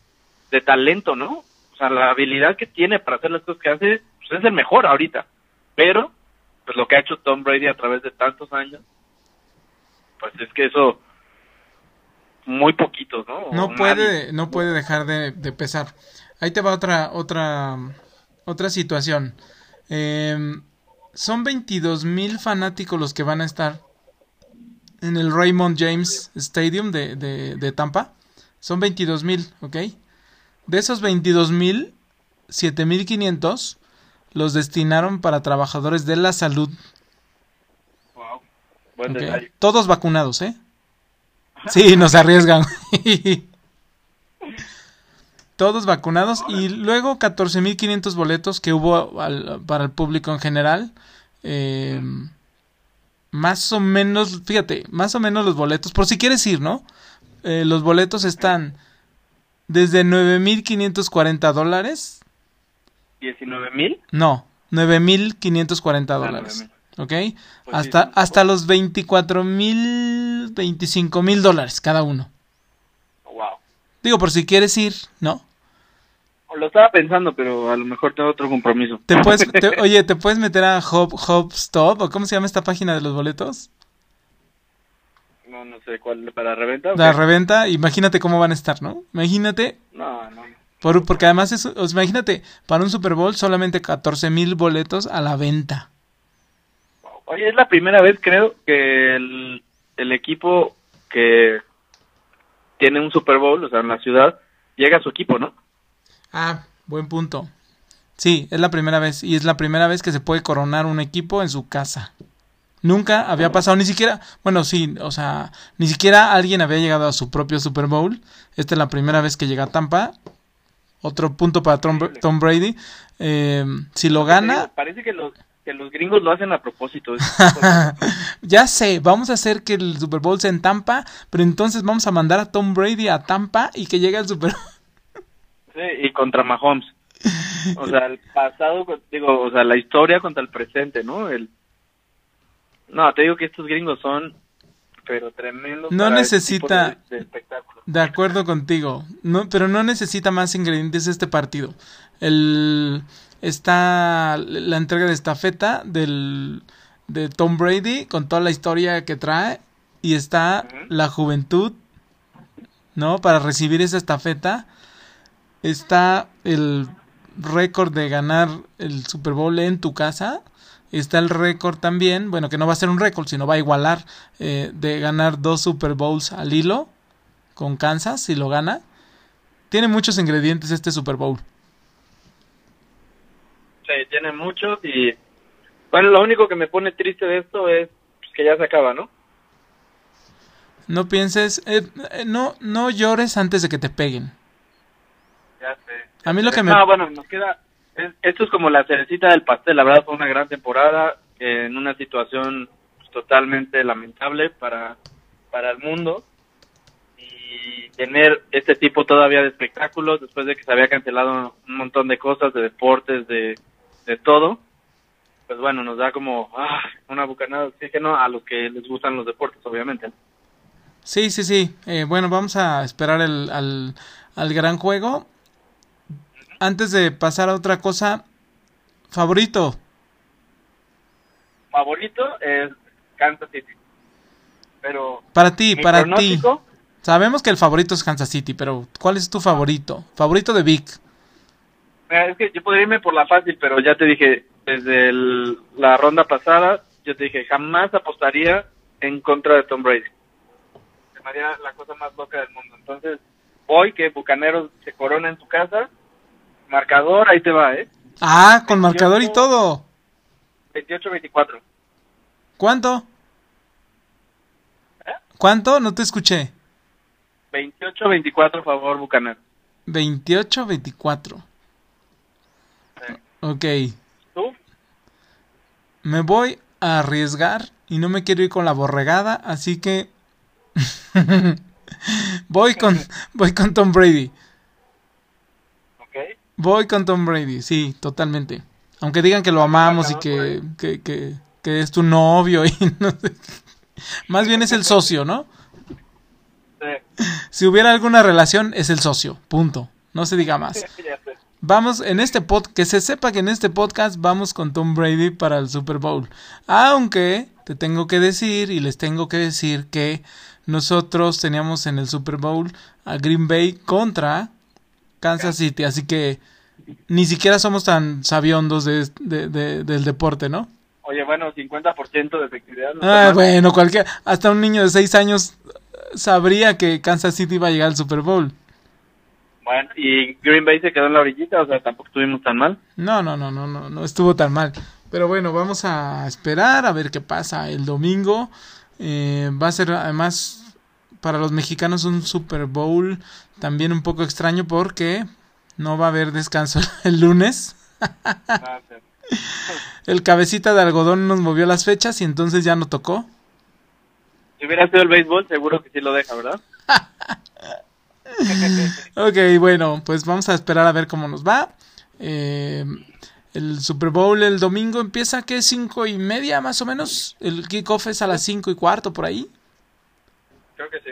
de, talento, ¿no? O sea, la habilidad que tiene para hacer las cosas que hace, pues es el mejor ahorita. Pero, pues lo que ha hecho Tom Brady a través de tantos años, pues es que eso muy poquitos, ¿no? No puede, no puede dejar de, pesar. Ahí te va otra, otra, otra situación. Em, son 22 mil fanáticos los que van a estar en el Raymond James Stadium de, de, de Tampa. Son 22 mil, ¿ok? De esos 22 mil, 7.500 los destinaron para trabajadores de la salud. Wow. Buen detalle. Todos vacunados, ¿eh? Sí, nos arriesgan. Todos vacunados y luego 14.500 boletos que hubo al- para el público en general. Eh, más o menos, fíjate, más o menos los boletos, por si quieres ir, ¿no? Eh, los boletos están desde 9.540 dólares. 19 mil. No, 9.540 dólares. ¿Ok? Pues hasta, sí. hasta los 24.000, 25.000 dólares cada uno. Wow. Digo, por si quieres ir, ¿no? Lo estaba pensando, pero a lo mejor tengo otro compromiso. Te puedes, te- oye, ¿te puedes meter a Hop, Hop Stop? ¿O cómo se llama esta página de los boletos? No, no sé cuál para reventa. La reventa, imagínate cómo van a estar, ¿no? Imagínate, No, no. por, porque además es, imagínate, para un Super Bowl solamente 14 mil boletos a la venta. Oye, es la primera vez, creo, que el, el equipo que tiene un Super Bowl, o sea, en la ciudad, llega a su equipo, ¿no? Ah, buen punto. Sí, es la primera vez y es la primera vez que se puede coronar un equipo en su casa. Nunca había pasado, ni siquiera, bueno, sí, o sea, ni siquiera alguien había llegado a su propio Super Bowl. Esta es la primera vez que llega a Tampa. Otro punto para Tom, Tom Brady. Eh, si lo gana, Parece que los, que los gringos lo hacen a propósito. ya sé, vamos a hacer que el Super Bowl sea en Tampa, pero entonces vamos a mandar a Tom Brady a Tampa y que llegue al Super Bowl. Y contra Mahomes. O sea, el pasado, digo, o sea, la historia contra el presente, ¿no? El... No, te digo que estos gringos son, pero tremendos. No este necesita- de, de espectáculo. De acuerdo contigo, no, pero no necesita más ingredientes este partido. El está la entrega de estafeta del de Tom Brady con toda la historia que trae y está la juventud, ¿no? Para recibir esa estafeta está el récord de ganar el Super Bowl en tu casa. Está el récord también, bueno, que no va a ser un récord, sino va a igualar eh, de ganar dos Super Bowls al hilo con Kansas si lo gana. Tiene muchos ingredientes este Super Bowl. Sí, tiene muchos y... Bueno, lo único que me pone triste de esto es pues, que ya se acaba, ¿no? No pienses, eh, eh, no, no llores antes de que te peguen. Ya sé. A mí lo que me... No, bueno, nos queda... es- esto es como la cerecita del pastel. La verdad fue una gran temporada eh, en una situación pues, totalmente lamentable para, para el mundo. Y tener este tipo todavía de espectáculos después de que se había cancelado un montón de cosas, de deportes, de, de todo. Pues bueno, nos da como ah, una bucanada de oxígeno a los que les gustan los deportes, obviamente. Sí, sí, sí. Eh, bueno, vamos a esperar el, al, al gran juego. Antes de pasar a otra cosa, favorito. Favorito es Kansas City. Pero Para ti, para ti. Sabemos que el favorito es Kansas City, pero ¿cuál es tu favorito? Favorito de Vic. Es que yo podría irme por la fácil, pero ya te dije, desde el- la ronda pasada, yo te dije, jamás apostaría en contra de Tom Brady. Se me haría la cosa más loca del mundo. Entonces, hoy que Bucaneros se corona en su casa, marcador, ahí te va, ¿eh? Ah, con marcador y todo. 28-24. ¿Cuánto? ¿Eh? ¿Cuánto? No te escuché. 28-24 favor Bucaneros. 28-24. Sí. Ok. ¿Tú? Me voy a arriesgar y no me quiero ir con la borregada, así que voy con voy con Tom Brady. Voy con Tom Brady, sí, totalmente. Aunque digan que lo amamos y que, que, que, que es tu novio y no sé. Más bien es el socio, ¿no? Sí. Si hubiera alguna relación, es el socio, punto. No se diga más. Vamos, en este pod, que se sepa que en este podcast vamos con Tom Brady para el Super Bowl. Aunque te tengo que decir y les tengo que decir que nosotros teníamos en el Super Bowl a Green Bay contra Kansas City, así que ni siquiera somos tan sabiondos de, de- de- del deporte, ¿no? Oye, bueno, 50% de efectividad. no Ah, bueno, cualquier, hasta un niño de 6 años sabría que Kansas City iba a llegar al Super Bowl. Bueno, y Green Bay se quedó en la orillita, o sea, tampoco estuvimos tan mal. No, no, no, no, no, no estuvo tan mal. Pero bueno, vamos a esperar a ver qué pasa el domingo. Eh, va a ser además para los mexicanos un Super Bowl también un poco extraño porque no va a haber descanso el lunes. El cabecita de algodón nos movió las fechas y entonces ya no tocó. Si hubiera sido el béisbol, seguro que sí lo deja, ¿verdad? Ok, bueno, pues vamos a esperar a ver cómo nos va. Eh, el Super Bowl el domingo empieza, ¿qué? Cinco y media más o menos. El kickoff es a las cinco y cuarto por ahí. Creo que sí.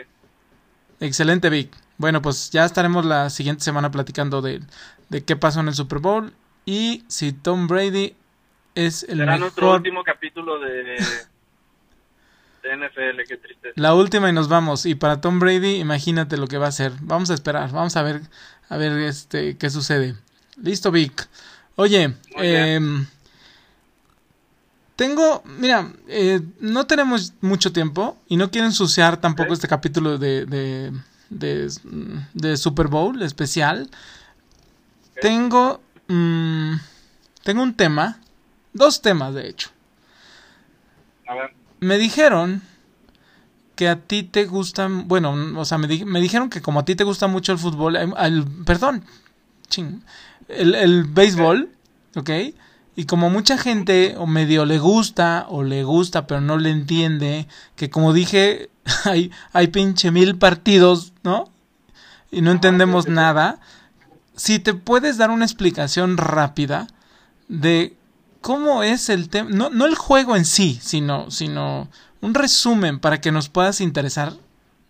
Excelente, Vic. Bueno, pues ya estaremos la siguiente semana platicando de, de qué pasó en el Super Bowl y si Tom Brady es el Será nuestro último capítulo de, de NFL, qué tristeza. La última y nos vamos. Y para Tom Brady, imagínate lo que va a hacer. Vamos a esperar, vamos a ver, a ver este qué sucede. Listo, Vic. Oye, em, tengo, mira, eh, no tenemos mucho tiempo y no quiero ensuciar tampoco este capítulo de, de, de, de Super Bowl especial. Tengo, mm, tengo un tema, dos temas de hecho. A ver, Me dijeron que a ti te gustan, bueno, o sea, me, di- me dijeron que como a ti te gusta mucho el fútbol, eh, el, perdón, ching, el, el béisbol, ¿ok? Y como mucha gente o medio le gusta o le gusta pero no le entiende, que como dije, hay, hay pinche mil partidos, ¿no? Y no entendemos nada. Si te puedes dar una explicación rápida de cómo es el tema, no, no el juego en sí, sino, sino un resumen para que nos puedas interesar,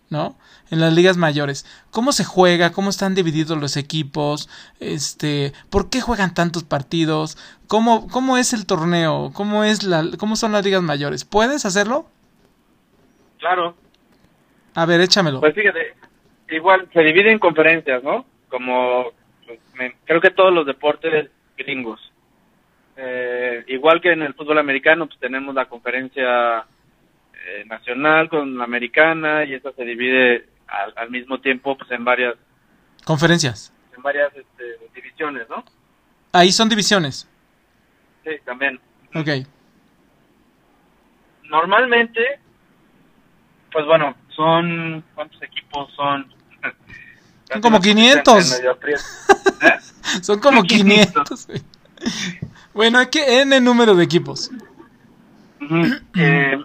¿no? En las ligas mayores. ¿Cómo se juega? ¿Cómo están divididos los equipos? Este, ¿por qué juegan tantos partidos? ¿Cómo, cómo es el torneo? ¿Cómo es la, cómo son las ligas mayores? ¿Puedes hacerlo? claro. A ver, échamelo. Pues fíjate, igual se divide en conferencias, ¿no? Como pues, me- creo que todos los deportes gringos. Eh, igual que en el fútbol americano, pues tenemos la conferencia eh, nacional con la americana y esta se divide al, al mismo tiempo pues en varias Conferencias. en varias este, divisiones, ¿no? Ahí son divisiones. Sí, también. Ok. Normalmente, pues bueno, son ¿cuántos equipos son? Son como 500. Medio aprieto. ¿Eh? Son como 500. 500. güey. bueno, hay que N número de equipos. Eh,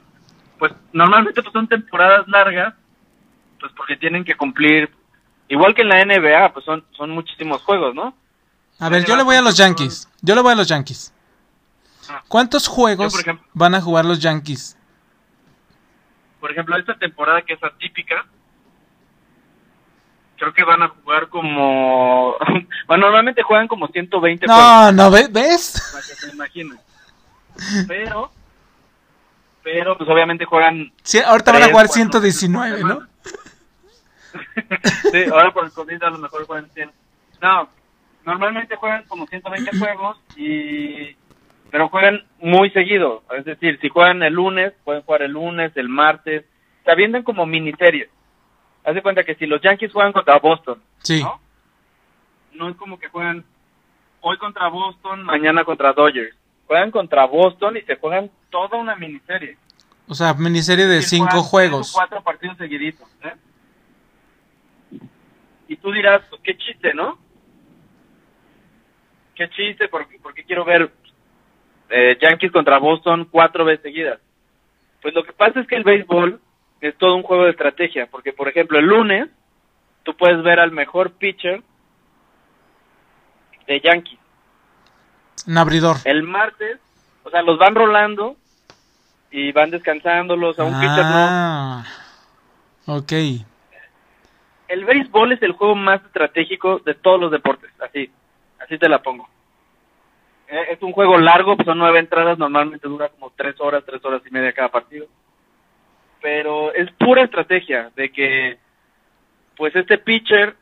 pues normalmente pues son temporadas largas, pues porque tienen que cumplir, igual que en la NBA, pues son, son muchísimos juegos, ¿no? A ver, yo le voy a los Yankees. Yo le voy a los Yankees. Ah. ¿Cuántos juegos Yo, por ejemplo- van a jugar los Yankees? Por ejemplo, esta temporada que es atípica, creo que van a jugar como, bueno, normalmente juegan como 120 juegos, No, no, ¿ve- ¿ves? para que se imaginen. Pero, pero pues obviamente juegan Sí, ahorita van a jugar cuatro 119, veces por ¿no? sí, ahora por el COVID a lo mejor juegan 100. No, normalmente juegan como 120 juegos y pero juegan muy seguido, es decir, si juegan el lunes, pueden jugar el lunes, el martes, se aviendan como miniseries. Haz de cuenta que si los Yankees juegan contra Boston, Sí. ¿no? No es como que juegan hoy contra Boston, mañana contra Dodgers. Juegan contra Boston y se juegan toda una miniserie. O sea, miniserie de decir, cinco juegos. Cuatro partidos seguiditos. ¿eh? Y tú dirás, pues, qué chiste, ¿no? Qué chiste, porque, porque quiero ver eh, Yankees contra Boston cuatro veces seguidas. Pues lo que pasa es que el béisbol es todo un juego de estrategia, porque por ejemplo el lunes tú puedes ver al mejor pitcher de Yankees. Un abridor. El martes, o sea, los van rolando y van descansándolos a un pitcher no. Ah, ok. El béisbol es el juego más estratégico de todos los deportes, así, así te la pongo. Eh, Es un juego largo, pues son nueve entradas, normalmente dura como tres horas, tres horas y media cada partido. Pero es pura estrategia de que, pues este pitcher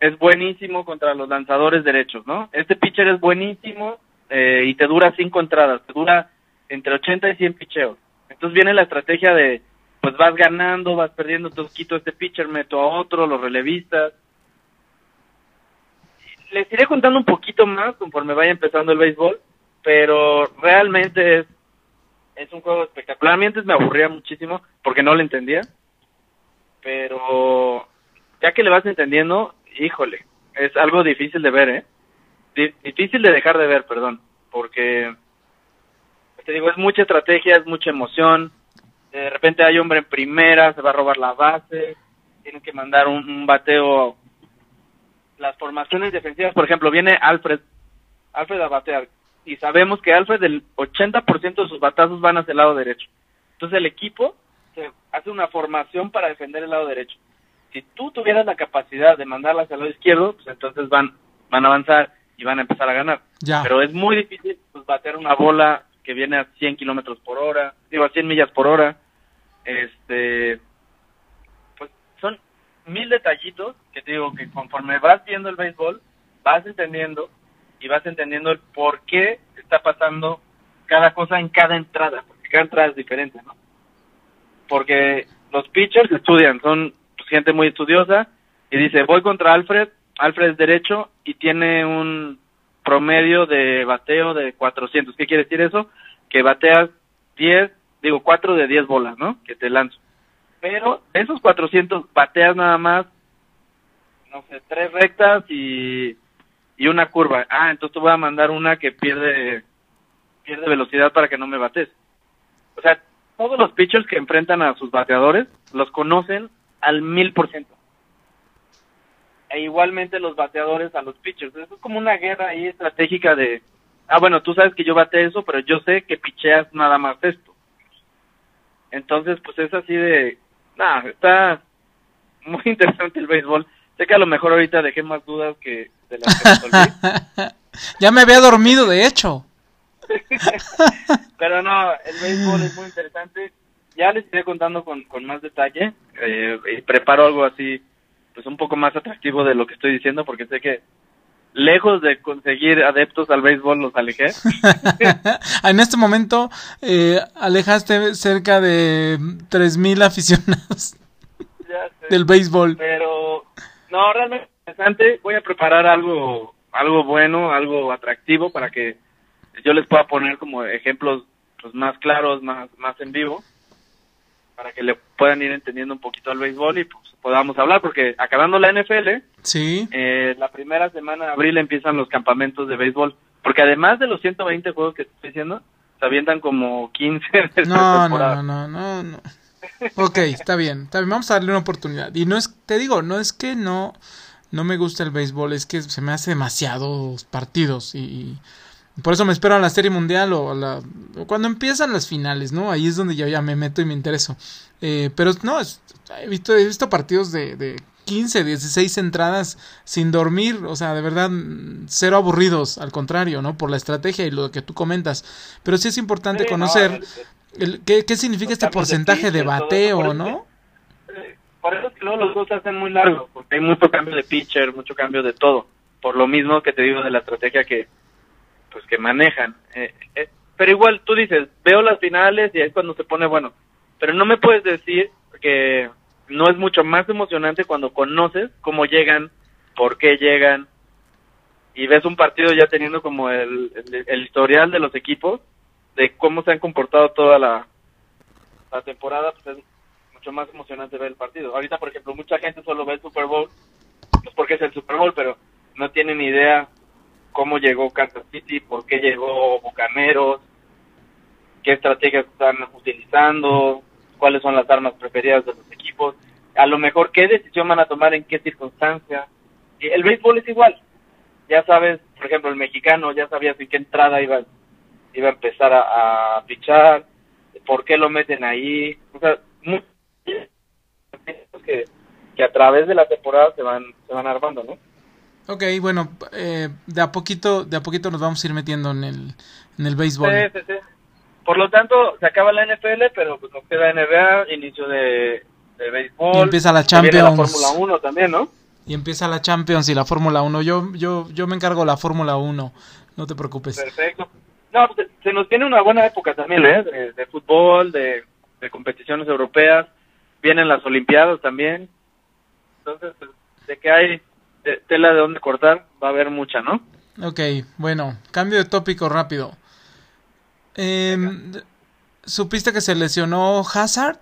es buenísimo contra los lanzadores derechos, ¿no? Este pitcher es buenísimo eh, y te dura cinco entradas, te dura entre 80 y 100 picheos. Entonces viene la estrategia de, pues vas ganando, vas perdiendo, entonces quito este pitcher, meto a otro, los relevistas. Les iré contando un poquito más conforme vaya empezando el béisbol, pero realmente es, es un juego espectacular. A mí antes me aburría muchísimo porque no lo entendía, pero ya que le vas entendiendo, híjole, es algo difícil de ver, ¿eh? difícil de dejar de ver, perdón, porque te digo, es mucha estrategia, es mucha emoción. De repente hay hombre en primera, se va a robar la base, tienen que mandar un, bateo. Las formaciones defensivas, por ejemplo, viene Alfred, Alfred a batear, y sabemos que Alfred, el 80% de sus batazos van hacia el lado derecho. Entonces el equipo se hace una formación para defender el lado derecho. Si tú tuvieras la capacidad de mandarla hacia el lado izquierdo, pues entonces van, van a avanzar y van a empezar a ganar. Pero es muy difícil pues, batear una bola que viene a 100 kilómetros por hora, digo, a 100 millas por hora. Este, mil detallitos que te digo que conforme vas viendo el béisbol, vas entendiendo y vas entendiendo el por qué está pasando cada cosa en cada entrada, porque cada entrada es diferente, ¿no? Porque los pitchers estudian, son gente muy estudiosa y dice, voy contra Alfred, Alfred es derecho y tiene un promedio de bateo de 400. ¿Qué quiere decir eso? Que bateas 10, digo 4 de 10 bolas, ¿no? Que te lanzo. Pero esos 400 bateas nada más, no sé, tres rectas y, y una curva. Ah, entonces te voy a mandar una que pierde pierde velocidad para que no me bates. O sea, todos los pitchers que enfrentan a sus bateadores los conocen al mil por ciento e igualmente los bateadores a los pitchers. es como una guerra ahí estratégica de, ah, bueno, tú sabes que yo bate eso, pero yo sé que picheas nada más esto. Entonces, pues es así de, nada, está muy interesante el béisbol. Sé que a lo mejor ahorita dejé más dudas que de las que resolví. ya me había dormido, de hecho. pero no, el béisbol es muy interesante. Ya les estoy contando con, con más detalle. Eh, y preparo algo así pues un poco más atractivo de lo que estoy diciendo porque sé que lejos de conseguir adeptos al béisbol los alejé. en este momento eh, alejaste cerca de 3.000 aficionados del béisbol. Pero no, realmente interesante. Voy a preparar algo algo bueno, algo atractivo para que yo les pueda poner como ejemplos pues, más claros, más más en vivo para que le puedan ir entendiendo un poquito al béisbol y pues podamos hablar, porque acabando la NFL, sí. Eh, la primera semana de abril empiezan los campamentos de béisbol, porque además de los 120 juegos que estoy diciendo, se avientan como 15 no, no, no, no, no, Ok, está bien, está bien, vamos a darle una oportunidad. Y no es, te digo, no es que no, no me gusta el béisbol, es que se me hace demasiados partidos y por eso me espero a la Serie Mundial o, a la, cuando empiezan las finales, ¿no? Ahí es donde yo ya me meto y me intereso. Eh, pero no, he, visto, he visto partidos de, de 15, 16 entradas sin dormir, o sea, de verdad, cero aburridos, al contrario, ¿no? Por la estrategia y lo que tú comentas. Pero sí es importante conocer el, qué, qué significa este porcentaje de, bateo, ¿no? por eso es que luego los dos se hacen muy largos, porque hay mucho cambio de pitcher, mucho cambio de todo. Por lo mismo que te digo de la estrategia que, pues que manejan. Eh, eh, pero igual tú dices, veo las finales y es cuando se pone bueno. Pero no me puedes decir que no es mucho más emocionante cuando conoces cómo llegan, por qué llegan, y ves un partido ya teniendo como el, el, historial de los equipos, de cómo se han comportado toda la, la temporada, pues es mucho más emocionante ver el partido. Ahorita, por ejemplo, mucha gente solo ve el Super Bowl, pues porque es el Super Bowl, pero no tienen idea cómo llegó Kansas City, por qué llegó Bucaneros, qué estrategias están utilizando, cuáles son las armas preferidas de los equipos, a lo mejor qué decisión van a tomar en qué circunstancia. El béisbol es igual. Ya sabes, por ejemplo, el mexicano ya sabías en qué entrada iba, iba a empezar a, pichar, por qué lo meten ahí. O sea, que, que a través de la temporada se van, se van armando, ¿no? Ok, bueno, eh, de a poquito, de a poquito nos vamos a ir metiendo en el, en el béisbol. Sí, sí, sí. Por lo tanto, se acaba la NFL, pero pues nos queda NBA, inicio de, de béisbol. Y empieza la Champions. la Fórmula 1 también, ¿no? Y empieza la Champions y la Fórmula 1. Yo, yo, yo me encargo de la Fórmula 1, no te preocupes. Perfecto. No, pues, se nos tiene una buena época también, ¿eh? De, de fútbol, de, de competiciones europeas, vienen las Olimpiadas también. Entonces, pues, de que hay de- tela de dónde cortar, va a haber mucha, ¿no? Ok, bueno, cambio de tópico rápido. Em, ¿Supiste que se lesionó Hazard?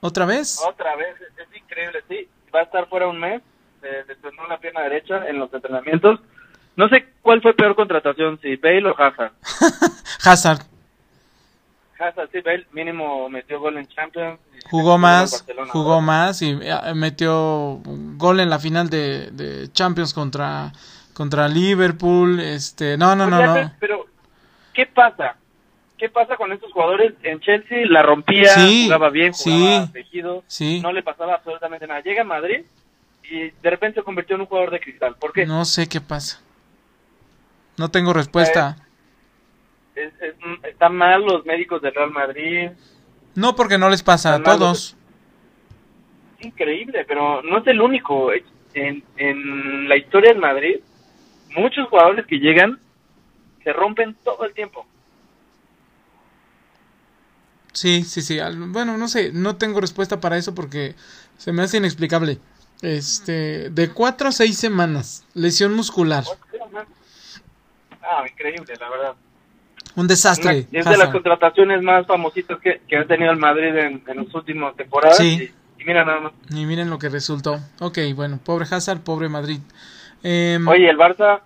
¿Otra vez? Otra vez, es, es increíble, sí. Va a estar fuera un mes, eh, lesionó la pierna derecha en los entrenamientos. No sé cuál fue peor contratación, si Bale o Hazard. Hazard Hazard, sí, Bale mínimo metió gol en Champions. jugó más, jugó más y eh, metió gol en la final de, de Champions contra contra Liverpool. Este, no, no, no, no. Pero, ¿qué pasa? ¿Qué pasa con estos jugadores? En Chelsea la rompía, Sí, jugaba bien, jugaba sí, tejido, sí. no le pasaba absolutamente nada. Llega a Madrid y de repente se convirtió en un jugador de cristal. ¿Por qué? No sé qué pasa. No tengo respuesta. Es- es- están mal los médicos del Real Madrid. No porque no les pasa a todos. Increíble, pero no es el único. En, en la historia del Madrid, muchos jugadores que llegan se rompen todo el tiempo. Sí, sí, sí. Bueno, no sé, no tengo respuesta para eso porque se me hace inexplicable. Este, de cuatro a seis semanas, lesión muscular, Ah, increíble, la verdad. Un desastre. es de las contrataciones más famositas que, que ha tenido el Madrid en, en las últimas temporadas. Sí. Y, y mira nada más. Y miren lo que resultó. Ok, bueno, pobre Hazard, pobre Madrid. Em, Oye, el Barça,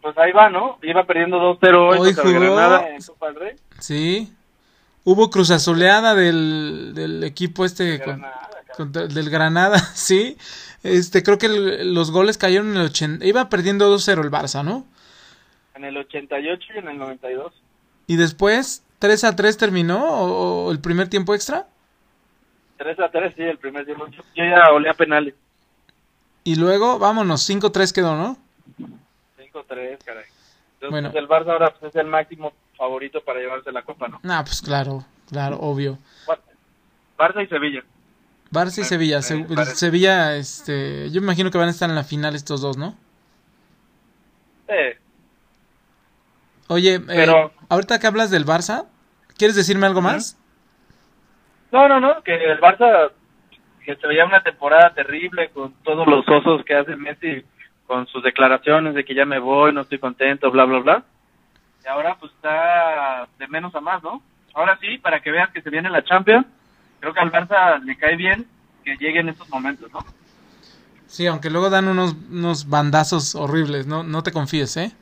pues ahí va, ¿no? Iba perdiendo 2-0 hoy, Hoy jugó. Granada en Copa del Rey. sí. Hubo cruzazoleada del, del equipo este con- Granada, del Granada, sí. Este, creo que el- los goles cayeron en el 80. Iba perdiendo 2-0 el Barça, ¿no? En el 88 y en el 92. Y después 3 a 3 terminó o, o el primer tiempo extra. 3 a 3, sí, el primer tiempo. Yo yo ya olía penales. Y luego, vámonos, 5-3 quedó, ¿no? 5-3, caray. Entonces, Bueno. pues, el Barça ahora pues, es el máximo favorito para llevarse la copa, ¿no? Ah, pues claro, claro, obvio. Barça y Sevilla. Barça y Sevilla. Se- parece. Sevilla, este, yo me imagino que van a estar en la final estos dos, ¿no? Eh, Oye, eh, Pero- ahorita que hablas del Barça, ¿quieres decirme algo más? no, no, no, que el Barça que se veía una temporada terrible con todos los osos que hace Messi con sus declaraciones de que ya me voy, no estoy contento, bla, bla, bla. Y ahora pues está de menos a más, ¿no? Ahora sí, para que veas que se viene la Champions, creo que al Barça le cae bien que llegue en estos momentos, ¿no? Sí, aunque luego dan unos, unos bandazos horribles, no, no te confíes, ¿eh?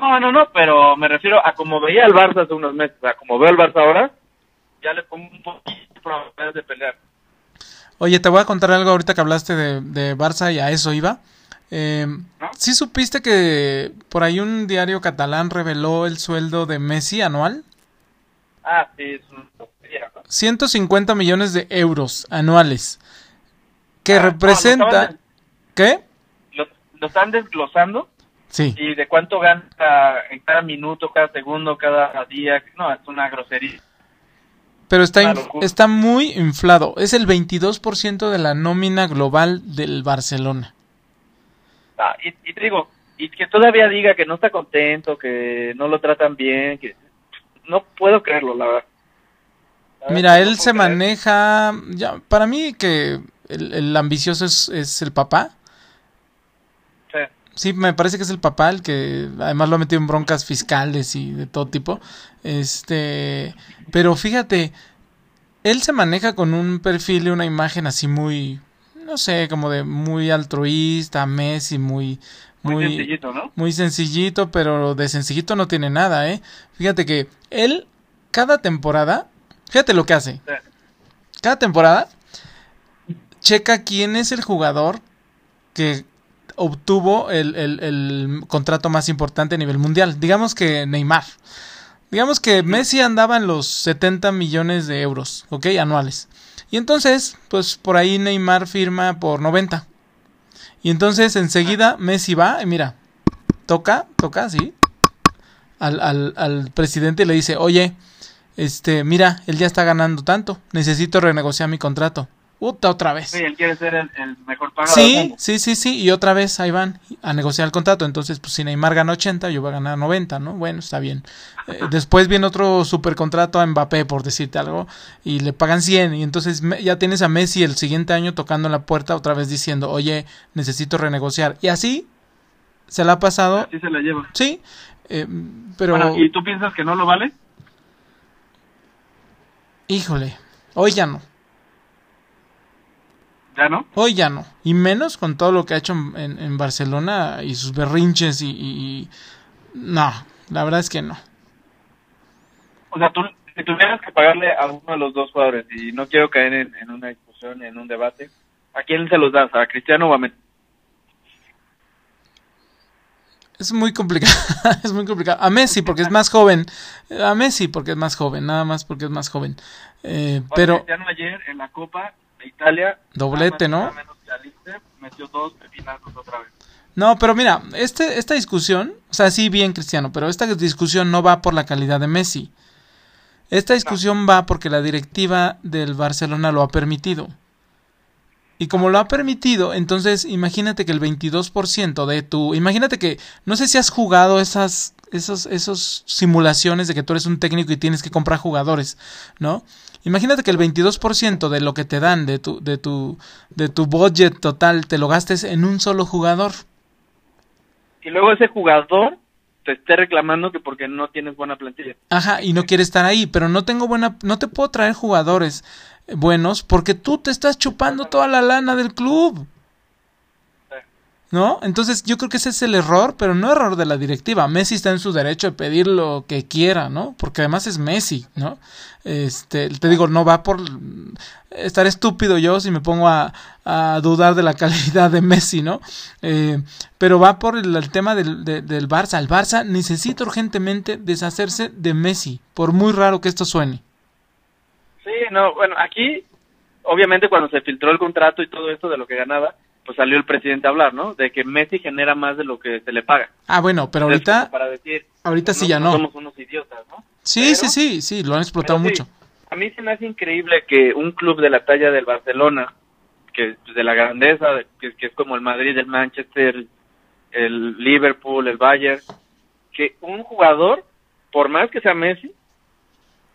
No, no, no, pero me refiero a como veía el Barça hace unos meses, a como veo el Barça ahora, ya le pongo un poquito de probabilidades de pelear. Oye, te voy a contar algo ahorita que hablaste de, de Barça y a eso iba. Eh, ¿No? ¿Sí supiste que por ahí un diario catalán reveló el sueldo de Messi anual? Ah, sí, es ¿no? 150 millones de euros anuales. Que Ah, representa... ¿Qué? Lo, lo están desglosando Sí. y de cuánto gana en cada minuto, cada segundo, cada día. No, es una grosería. Pero está, está muy inflado. Es el 22% de la nómina global del Barcelona. Ah, y, y te digo, y que todavía diga que no está contento, que no lo tratan bien, que no puedo creerlo, la verdad. La verdad Mira, no él se creer. maneja... Ya, para mí que el, el ambicioso es, es el papá. Sí. Me parece que es el papá el que además lo ha metido en broncas fiscales y de todo tipo. Este, pero fíjate, él se maneja con un perfil y una imagen así muy, no sé, como de muy altruista, Messi, muy, Muy, muy, sencillito, ¿no? muy sencillito, pero de sencillito no tiene nada, ¿eh? Fíjate que él, cada temporada, fíjate lo que hace. Cada temporada, checa quién es el jugador que obtuvo el, el- contrato más importante a nivel mundial. Digamos que Neymar. Digamos que Messi andaba en los 70 millones de euros, ¿ok? Anuales. Y entonces, pues por ahí Neymar firma por 90. Y entonces enseguida Messi va y mira, toca, toca, sí, al, al, al presidente y le dice, oye, este, mira, él ya está ganando tanto, necesito renegociar mi contrato. Puta, otra vez. Sí, él quiere ser el, el mejor pagado. Sí, sí, sí, sí, y otra vez ahí van a negociar el contrato. Entonces, pues si Neymar gana 80, yo voy a ganar 90, ¿no? Bueno, está bien. Eh, después viene otro supercontrato a Mbappé, por decirte algo, y le pagan 100. Y entonces ya tienes a Messi el siguiente año tocando en la puerta otra vez diciendo, oye, necesito renegociar. Y así se la ha pasado, Así se la lleva. sí, eh, pero, Bueno, ¿y tú piensas que no lo vale? híjole, hoy ya no. ¿Ya no? Hoy ya no. Y menos con todo lo que ha hecho en, en- Barcelona y sus berrinches y, No, la verdad es que no. O sea, tú, si tuvieras que pagarle a uno de los dos jugadores, y no quiero caer en, en una discusión, en un debate, ¿a quién se los das? ¿A Cristiano o a Messi? Es muy complicado. es muy complicado. A Messi porque es más joven. A Messi porque es más joven. Nada más porque es más joven. Eh, pero Cristiano ayer en la Copa de Italia... Doblete, nada ¿no? más y nada menos que Alice, metió dos pepinazos otra vez. No, pero mira, este, esta discusión, o sea, sí, bien Cristiano, pero esta discusión no va por la calidad de Messi. Esta discusión va porque la directiva del Barcelona lo ha permitido. Y como lo ha permitido, entonces imagínate que el 22% de tu... Imagínate que, no sé si has jugado esas, esos, esos simulaciones de que tú eres un técnico y tienes que comprar jugadores, ¿no? Imagínate que el 22% de lo que te dan, de tu, de tu, de tu budget total, te lo gastes en un solo jugador. Y luego ese jugador te esté reclamando que porque no tienes buena plantilla. Ajá, y no quiere estar ahí, pero no tengo buena, no te puedo traer jugadores buenos porque tú te estás chupando toda la lana del club. ¿No? Entonces yo creo que ese es el error, pero no error de la directiva. Messi está en su derecho de pedir lo que quiera, ¿no? Porque además es Messi, ¿no? Este, te digo, no va por estar estúpido yo si me pongo a, a dudar de la calidad de Messi, ¿no? Eh, pero va por el, tema del, de- del Barça. El Barça necesita urgentemente deshacerse de Messi, por muy raro que esto suene. Sí, no, bueno, aquí, obviamente cuando se filtró el contrato y todo esto de lo que ganaba, pues salió el presidente a hablar, ¿no? De que Messi genera más de lo que se le paga. Ah, bueno, pero Entonces, ahorita, Para decir, ahorita sí no- ya no. Somos unos idiotas, ¿no? Sí, pero- sí, sí, sí, lo han explotado sí, mucho. A mí se me hace increíble que un club de la talla del Barcelona, que de la grandeza, de- que, que es como el Madrid, el Manchester, el Liverpool, el Bayern, que un jugador, por más que sea Messi,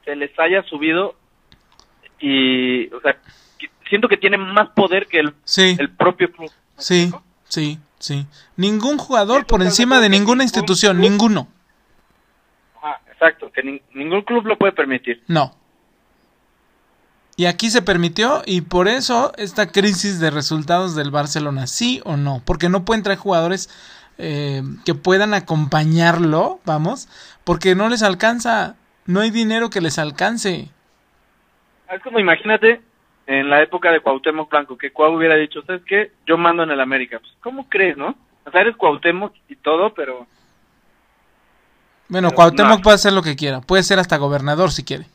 se les haya subido y, o sea, siento que tiene más poder que el, Sí, el propio club. ¿Me sí, sí, sí. Ningún jugador por encima de ninguna institución, club- ninguno. Ajá, exacto, que nin- ningún club lo puede permitir. No. Y aquí se permitió y por eso esta crisis de resultados del Barcelona, sí o no, porque no pueden traer jugadores eh, que puedan acompañarlo, vamos, porque no les alcanza, no hay dinero que les alcance. Es como imagínate en la época de Cuauhtémoc Blanco, que Cuau hubiera dicho, ¿sabes qué? Yo mando en el América. Pues, ¿Cómo crees, no? O sea, eres Cuauhtémoc y todo, pero... Bueno, Pero Cuauhtémoc no. puede hacer lo que quiera, puede ser hasta gobernador si quiere.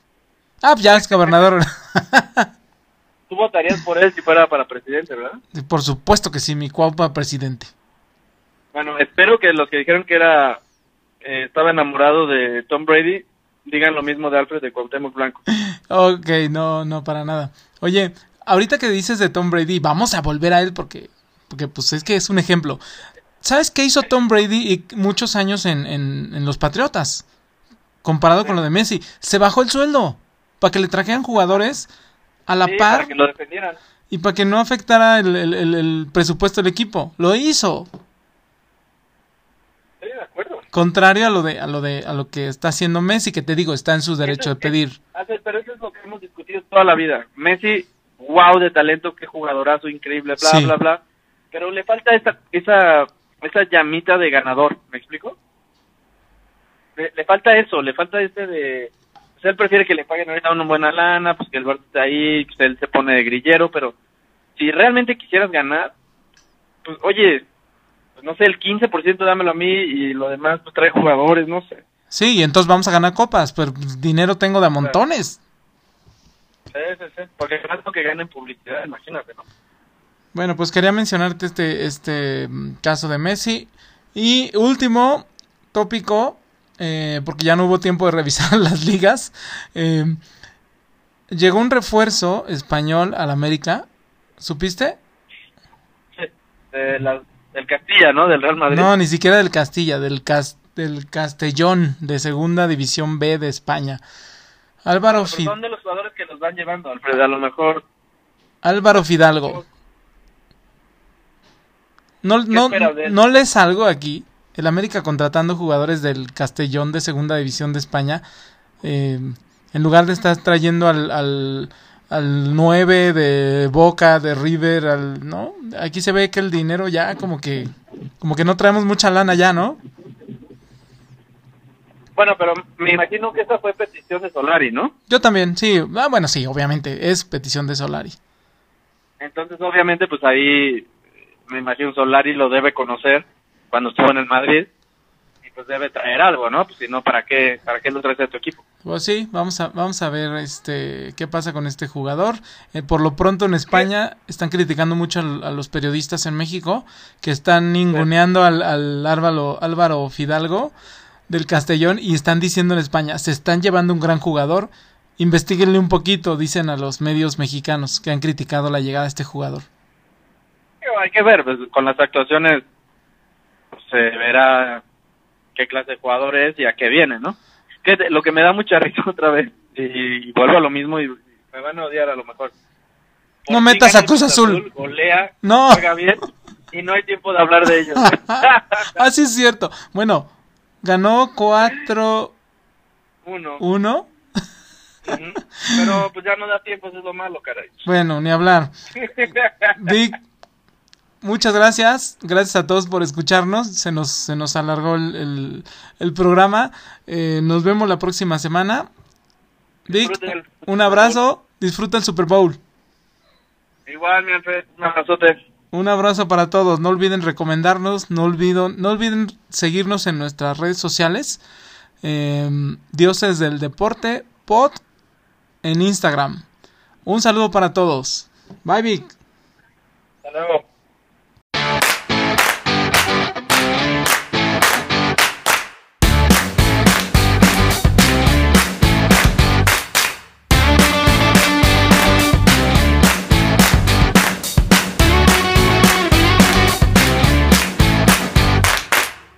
Ah, ya es gobernador. Tú votarías por él si fuera para presidente, ¿verdad? por supuesto que sí, mi Cuau para presidente. Bueno, espero que los que dijeron que era... eh, estaba enamorado de Tom Brady, digan lo mismo de Alfred de Cuauhtémoc Blanco. Ok, no, no, para nada. Oye, ahorita que dices de Tom Brady, vamos a volver a él porque, porque pues es que es un ejemplo. ¿Sabes qué hizo Tom Brady y muchos años en, en, en los Patriotas? Comparado con lo de Messi. Se bajó el sueldo para que le trajeran jugadores a la Sí, par para que lo defendieran. y para que no afectara el, el- el- el presupuesto del equipo. Lo hizo. Contrario a lo de, a lo de, a lo que está haciendo Messi, que te digo, está en su derecho de pedir. Hace- Pero eso es lo que hemos discutido toda la vida. Messi, wow de talento, qué jugadorazo increíble, bla, Sí. bla, bla. Pero le falta esa, esa, esa llamita de ganador, ¿me explico? Le, le falta eso, le falta ese de... Pues él prefiere que le paguen ahorita una buena lana, pues que el Barça esté ahí, pues él se pone de grillero, pero si realmente quisieras ganar, pues oye, pues no sé, el 15% dámelo a mí y lo demás pues trae jugadores, no sé. Sí, y entonces vamos a ganar copas, pero dinero tengo de a montones. Sí, sí, sí. Porque tanto que ganen publicidad, imagínate, ¿no? Bueno, pues quería mencionarte este, este mm, caso de Messi. Y último tópico, eh, porque ya no hubo tiempo de revisar las ligas. eh, llegó un refuerzo español al América ¿Supiste? Sí, de la- del Castilla, ¿no? Del Real Madrid. No, ni siquiera del Castilla, del, Cas- del Castellón de Segunda División B de España. Álvaro, Pero Fi- son de los jugadores que los van llevando, Alfred. A lo mejor. Álvaro Fidalgo. No, no, no lees algo aquí. El América contratando jugadores del Castellón de Segunda División de España. eh, en lugar de estar trayendo al, al, al 9 de Boca, de River, al, ¿no? Aquí se ve que el dinero ya como que como que no traemos mucha lana ya, ¿no? Bueno, pero me imagino que esa fue petición de Solari, ¿no? Yo también, sí. Ah, bueno, sí, obviamente, es petición de Solari. Entonces, obviamente, pues ahí me imagino Solari lo debe conocer cuando estuvo en el Madrid pues debe traer algo, ¿no? Pues si no, ¿para qué, para qué lo traes a tu equipo? Pues sí, vamos a, vamos a ver este qué pasa con este jugador. Eh, por lo pronto en España están criticando mucho a los periodistas en México que están ninguneando al, al Álvaro, Álvaro Fidalgo del Castellón y están diciendo en España, se están llevando un gran jugador, investiguenle un poquito, dicen a los medios mexicanos que han criticado la llegada de este jugador. Hay que ver, pues con las actuaciones pues, se verá qué clase de jugador es y a qué viene, ¿no? Que te- lo que me da mucha risa otra vez, y, y vuelvo a lo mismo y, me van a odiar a lo mejor. Por No metas a Cruz Azul. Golea, No. juega bien y no hay tiempo de hablar de ellos. ah, sí es cierto. Bueno, ganó 4-1. Uno. Ujú. Pero pues ya no da tiempo, eso es lo malo, caray. Bueno, ni hablar. Vic, muchas gracias. Gracias a todos por escucharnos. Se nos, se nos alargó el, el- el programa. Eh, nos vemos la próxima semana. Vic, un abrazo. Disfruta el Super Bowl. Igual, mi Alfred, un abrazote. Un abrazo para todos. No olviden recomendarnos. No, olvido, no olviden seguirnos en nuestras redes sociales. Eh, Dioses del Deporte Pod en Instagram. Un saludo para todos. Bye, Vic. Hasta luego.